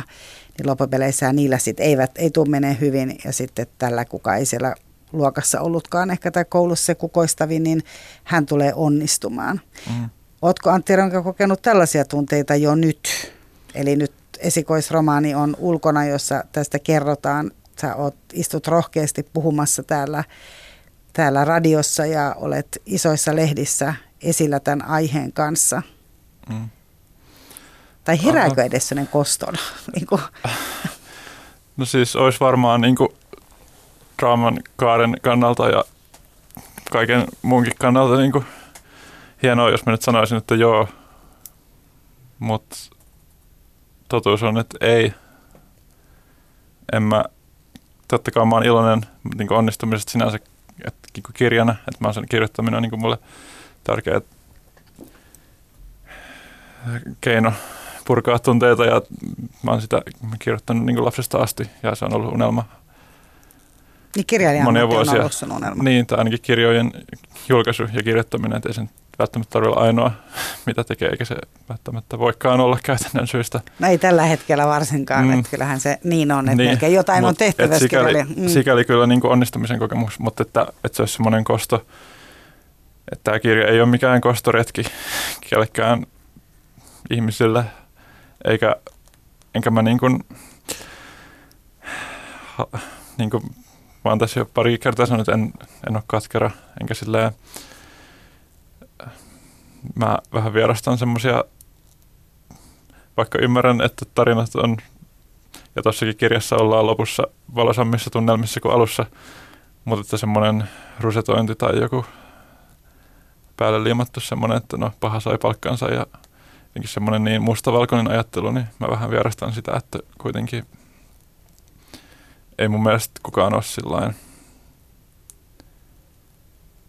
niin loppupeleissä niillä sitten eivät, ei tule menee hyvin ja sitten tällä kuka ei siellä luokassa ollutkaan ehkä tai koulussa se kukoistavin, niin hän tulee onnistumaan. Mm. Oletko Antti Ronka kokenut tällaisia tunteita jo nyt? Eli nyt esikoisromaani on ulkona, jossa tästä kerrotaan. Sä oot, istut rohkeasti puhumassa täällä, täällä radiossa ja olet isoissa lehdissä esillä tämän aiheen kanssa. Mm. Tai herääkö edes sellainen koston? niin No siis olisi varmaan niin kuin draaman kaaren kannalta ja kaiken muunkin kannalta niin kuin hienoa, jos mä nyt sanoisin, että joo, mutta totuus on, että ei. En mä, totta kai mä oon iloinen niin onnistumisesta sinänsä että, niin kirjana, että mä oon sen kirjoittaminen on niin mulle tärkeä keino purkaa tunteita ja mä oon sitä kirjoittanut niin lapsesta asti ja se on ollut unelma niin kirjailijan monia vuosia. on ollut sun unelma. Niin, tai ainakin kirjojen julkaisu ja kirjoittaminen, että ei sen välttämättä tarvitse olla ainoa, mitä tekee, eikä se välttämättä voikaan olla käytännön syystä. No ei tällä hetkellä varsinkaan, mm. että kyllähän se niin on, että niin. jotain Mut, on tehty tässä sikäli, mm. sikäli kyllä niin onnistumisen kokemus, mutta että, että se olisi semmoinen kosto, että tämä kirja ei ole mikään kostoretki kellekään ihmisille, eikä, enkä mä niin kuin, ha, niin kuin mä oon tässä jo pari kertaa sanonut, että en, en ole katkera, enkä silleen, mä vähän vierastan semmoisia, vaikka ymmärrän, että tarinat on, ja tossakin kirjassa ollaan lopussa valosammissa tunnelmissa kuin alussa, mutta että semmoinen rusetointi tai joku päälle liimattu semmoinen, että no paha sai palkkansa ja jotenkin semmoinen niin mustavalkoinen ajattelu, niin mä vähän vierastan sitä, että kuitenkin ei mun mielestä kukaan ole sillain,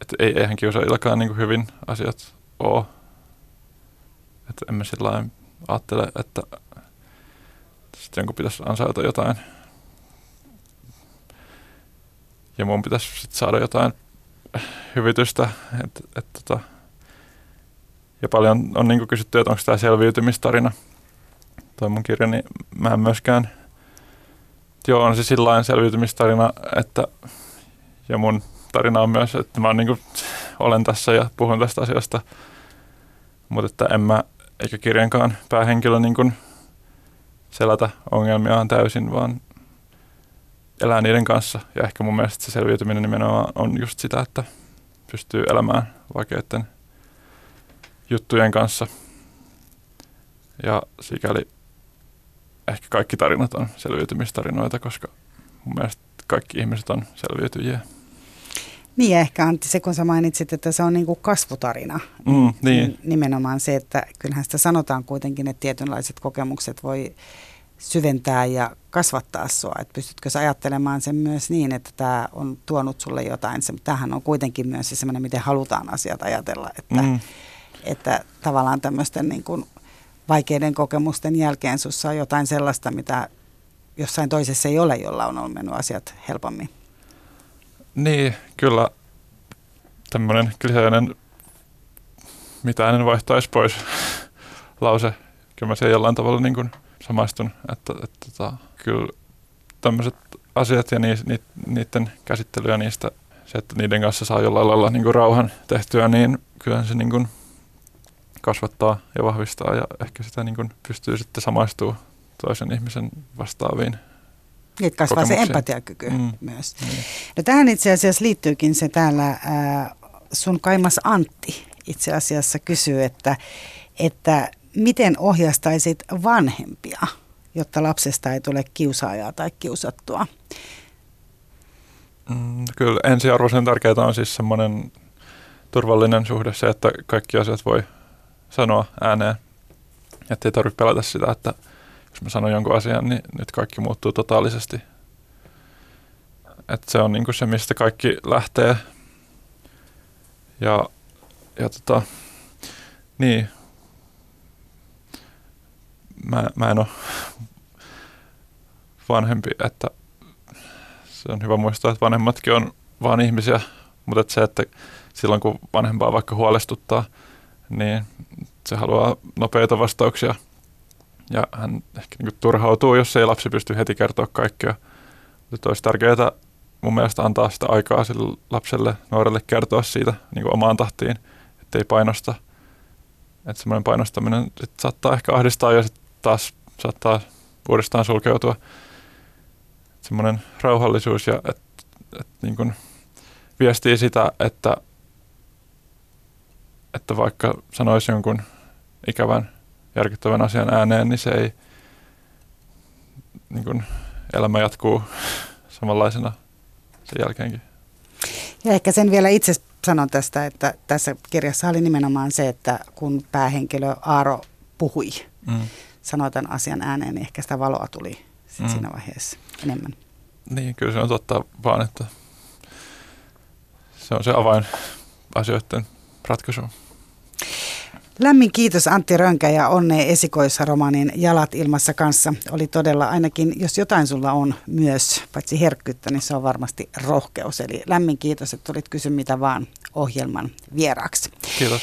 että ei, eihän kiusaajillakaan niin hyvin asiat ole. Että emme sillä ajattele, että sitten jonkun pitäisi ansaita jotain. Ja mun pitäisi sitten saada jotain hyvitystä. Et, et, tota, ja paljon on niin kysytty, että onko tämä selviytymistarina. Toi mun kirja, niin mä en myöskään – joo, on se sillä selviytymistarina, että ja mun tarina on myös, että mä niin kuin, olen tässä ja puhun tästä asiasta, mutta että en mä, eikä kirjankaan päähenkilö niin kuin selätä ongelmiaan täysin, vaan elää niiden kanssa. Ja ehkä mun mielestä se selviytyminen nimenomaan on just sitä, että pystyy elämään vaikeiden juttujen kanssa. Ja sikäli ehkä kaikki tarinat on selviytymistarinoita, koska mun mielestä kaikki ihmiset on selviytyjiä. Niin ehkä Antti, se kun sä mainitsit, että se on niin kuin kasvutarina. Mm, niin. Nimenomaan se, että kyllähän sitä sanotaan kuitenkin, että tietynlaiset kokemukset voi syventää ja kasvattaa sua? Että pystytkö sä ajattelemaan sen myös niin, että tämä on tuonut sulle jotain? Se, tämähän on kuitenkin myös semmoinen, miten halutaan asiat ajatella, että, mm. että tavallaan tämmöisten niin kuin vaikeiden kokemusten jälkeen sussa on jotain sellaista, mitä jossain toisessa ei ole, jolla on mennyt asiat helpommin. Niin, kyllä tämmöinen kliseinen mitä en vaihtaisi pois lause. Kyllä mä siihen jollain tavalla niin kuin samaistun, että, että, että tota, kyllä tämmöiset asiat ja niis, ni, niiden käsittely ja niistä, se, että niiden kanssa saa jollain lailla niin kuin rauhan tehtyä, niin kyllä se niin kuin kasvattaa ja vahvistaa ja ehkä sitä niin kuin pystyy sitten samaistumaan toisen ihmisen vastaaviin niin, kasvaa se empatiakyky mm. myös. Mm. No tähän itse asiassa liittyykin se täällä ää, sun kaimas Antti itse asiassa kysyy, että, että miten ohjastaisit vanhempia, jotta lapsesta ei tule kiusaajaa tai kiusattua? Mm, kyllä ensiarvoisen tärkeää on siis semmoinen turvallinen suhde se, että kaikki asiat voi sanoa ääneen. Että ei tarvitse pelätä sitä, että jos mä sanon jonkun asian, niin nyt kaikki muuttuu totaalisesti. Että se on niinku se, mistä kaikki lähtee. Ja, ja tota, niin. Mä, mä en ole vanhempi, että se on hyvä muistaa, että vanhemmatkin on vaan ihmisiä, mutta että se, että silloin kun vanhempaa vaikka huolestuttaa, niin se haluaa nopeita vastauksia ja hän ehkä niin turhautuu, jos ei lapsi pysty heti kertoa kaikkea. Mutta olisi tärkeää mun mielestä antaa sitä aikaa sille lapselle, nuorelle kertoa siitä niin kuin omaan tahtiin, ettei painosta. Että semmoinen painostaminen sit saattaa ehkä ahdistaa ja sitten taas saattaa uudestaan sulkeutua. Semmoinen rauhallisuus ja että et, niin kuin viestii sitä, että, että vaikka sanoisi jonkun ikävän, järkyttävän asian ääneen, niin se ei, niin kuin elämä jatkuu samanlaisena sen jälkeenkin. Ja ehkä sen vielä itse sanon tästä, että tässä kirjassa oli nimenomaan se, että kun päähenkilö Aaro puhui, mm. Sanoi tämän asian ääneen, niin ehkä sitä valoa tuli sit mm. siinä vaiheessa enemmän. Niin, kyllä se on totta vaan, että se on se avain asioiden ratkaisuun. Lämmin kiitos Antti Rönkä ja onnea esikoisromanin Jalat ilmassa kanssa. Oli todella ainakin, jos jotain sulla on myös, paitsi herkkyyttä, niin se on varmasti rohkeus. Eli lämmin kiitos, että tulit kysy mitä vaan ohjelman vieraaksi. Kiitos.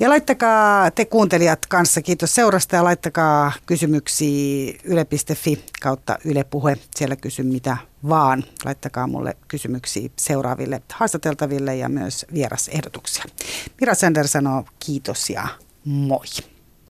Ja laittakaa te kuuntelijat kanssa, kiitos seurasta ja laittakaa kysymyksiä yle.fi kautta Yle Puhe. Siellä kysy mitä vaan. Laittakaa mulle kysymyksiä seuraaville haastateltaville ja myös vierasehdotuksia. Mira Sander sanoo kiitos ja moi.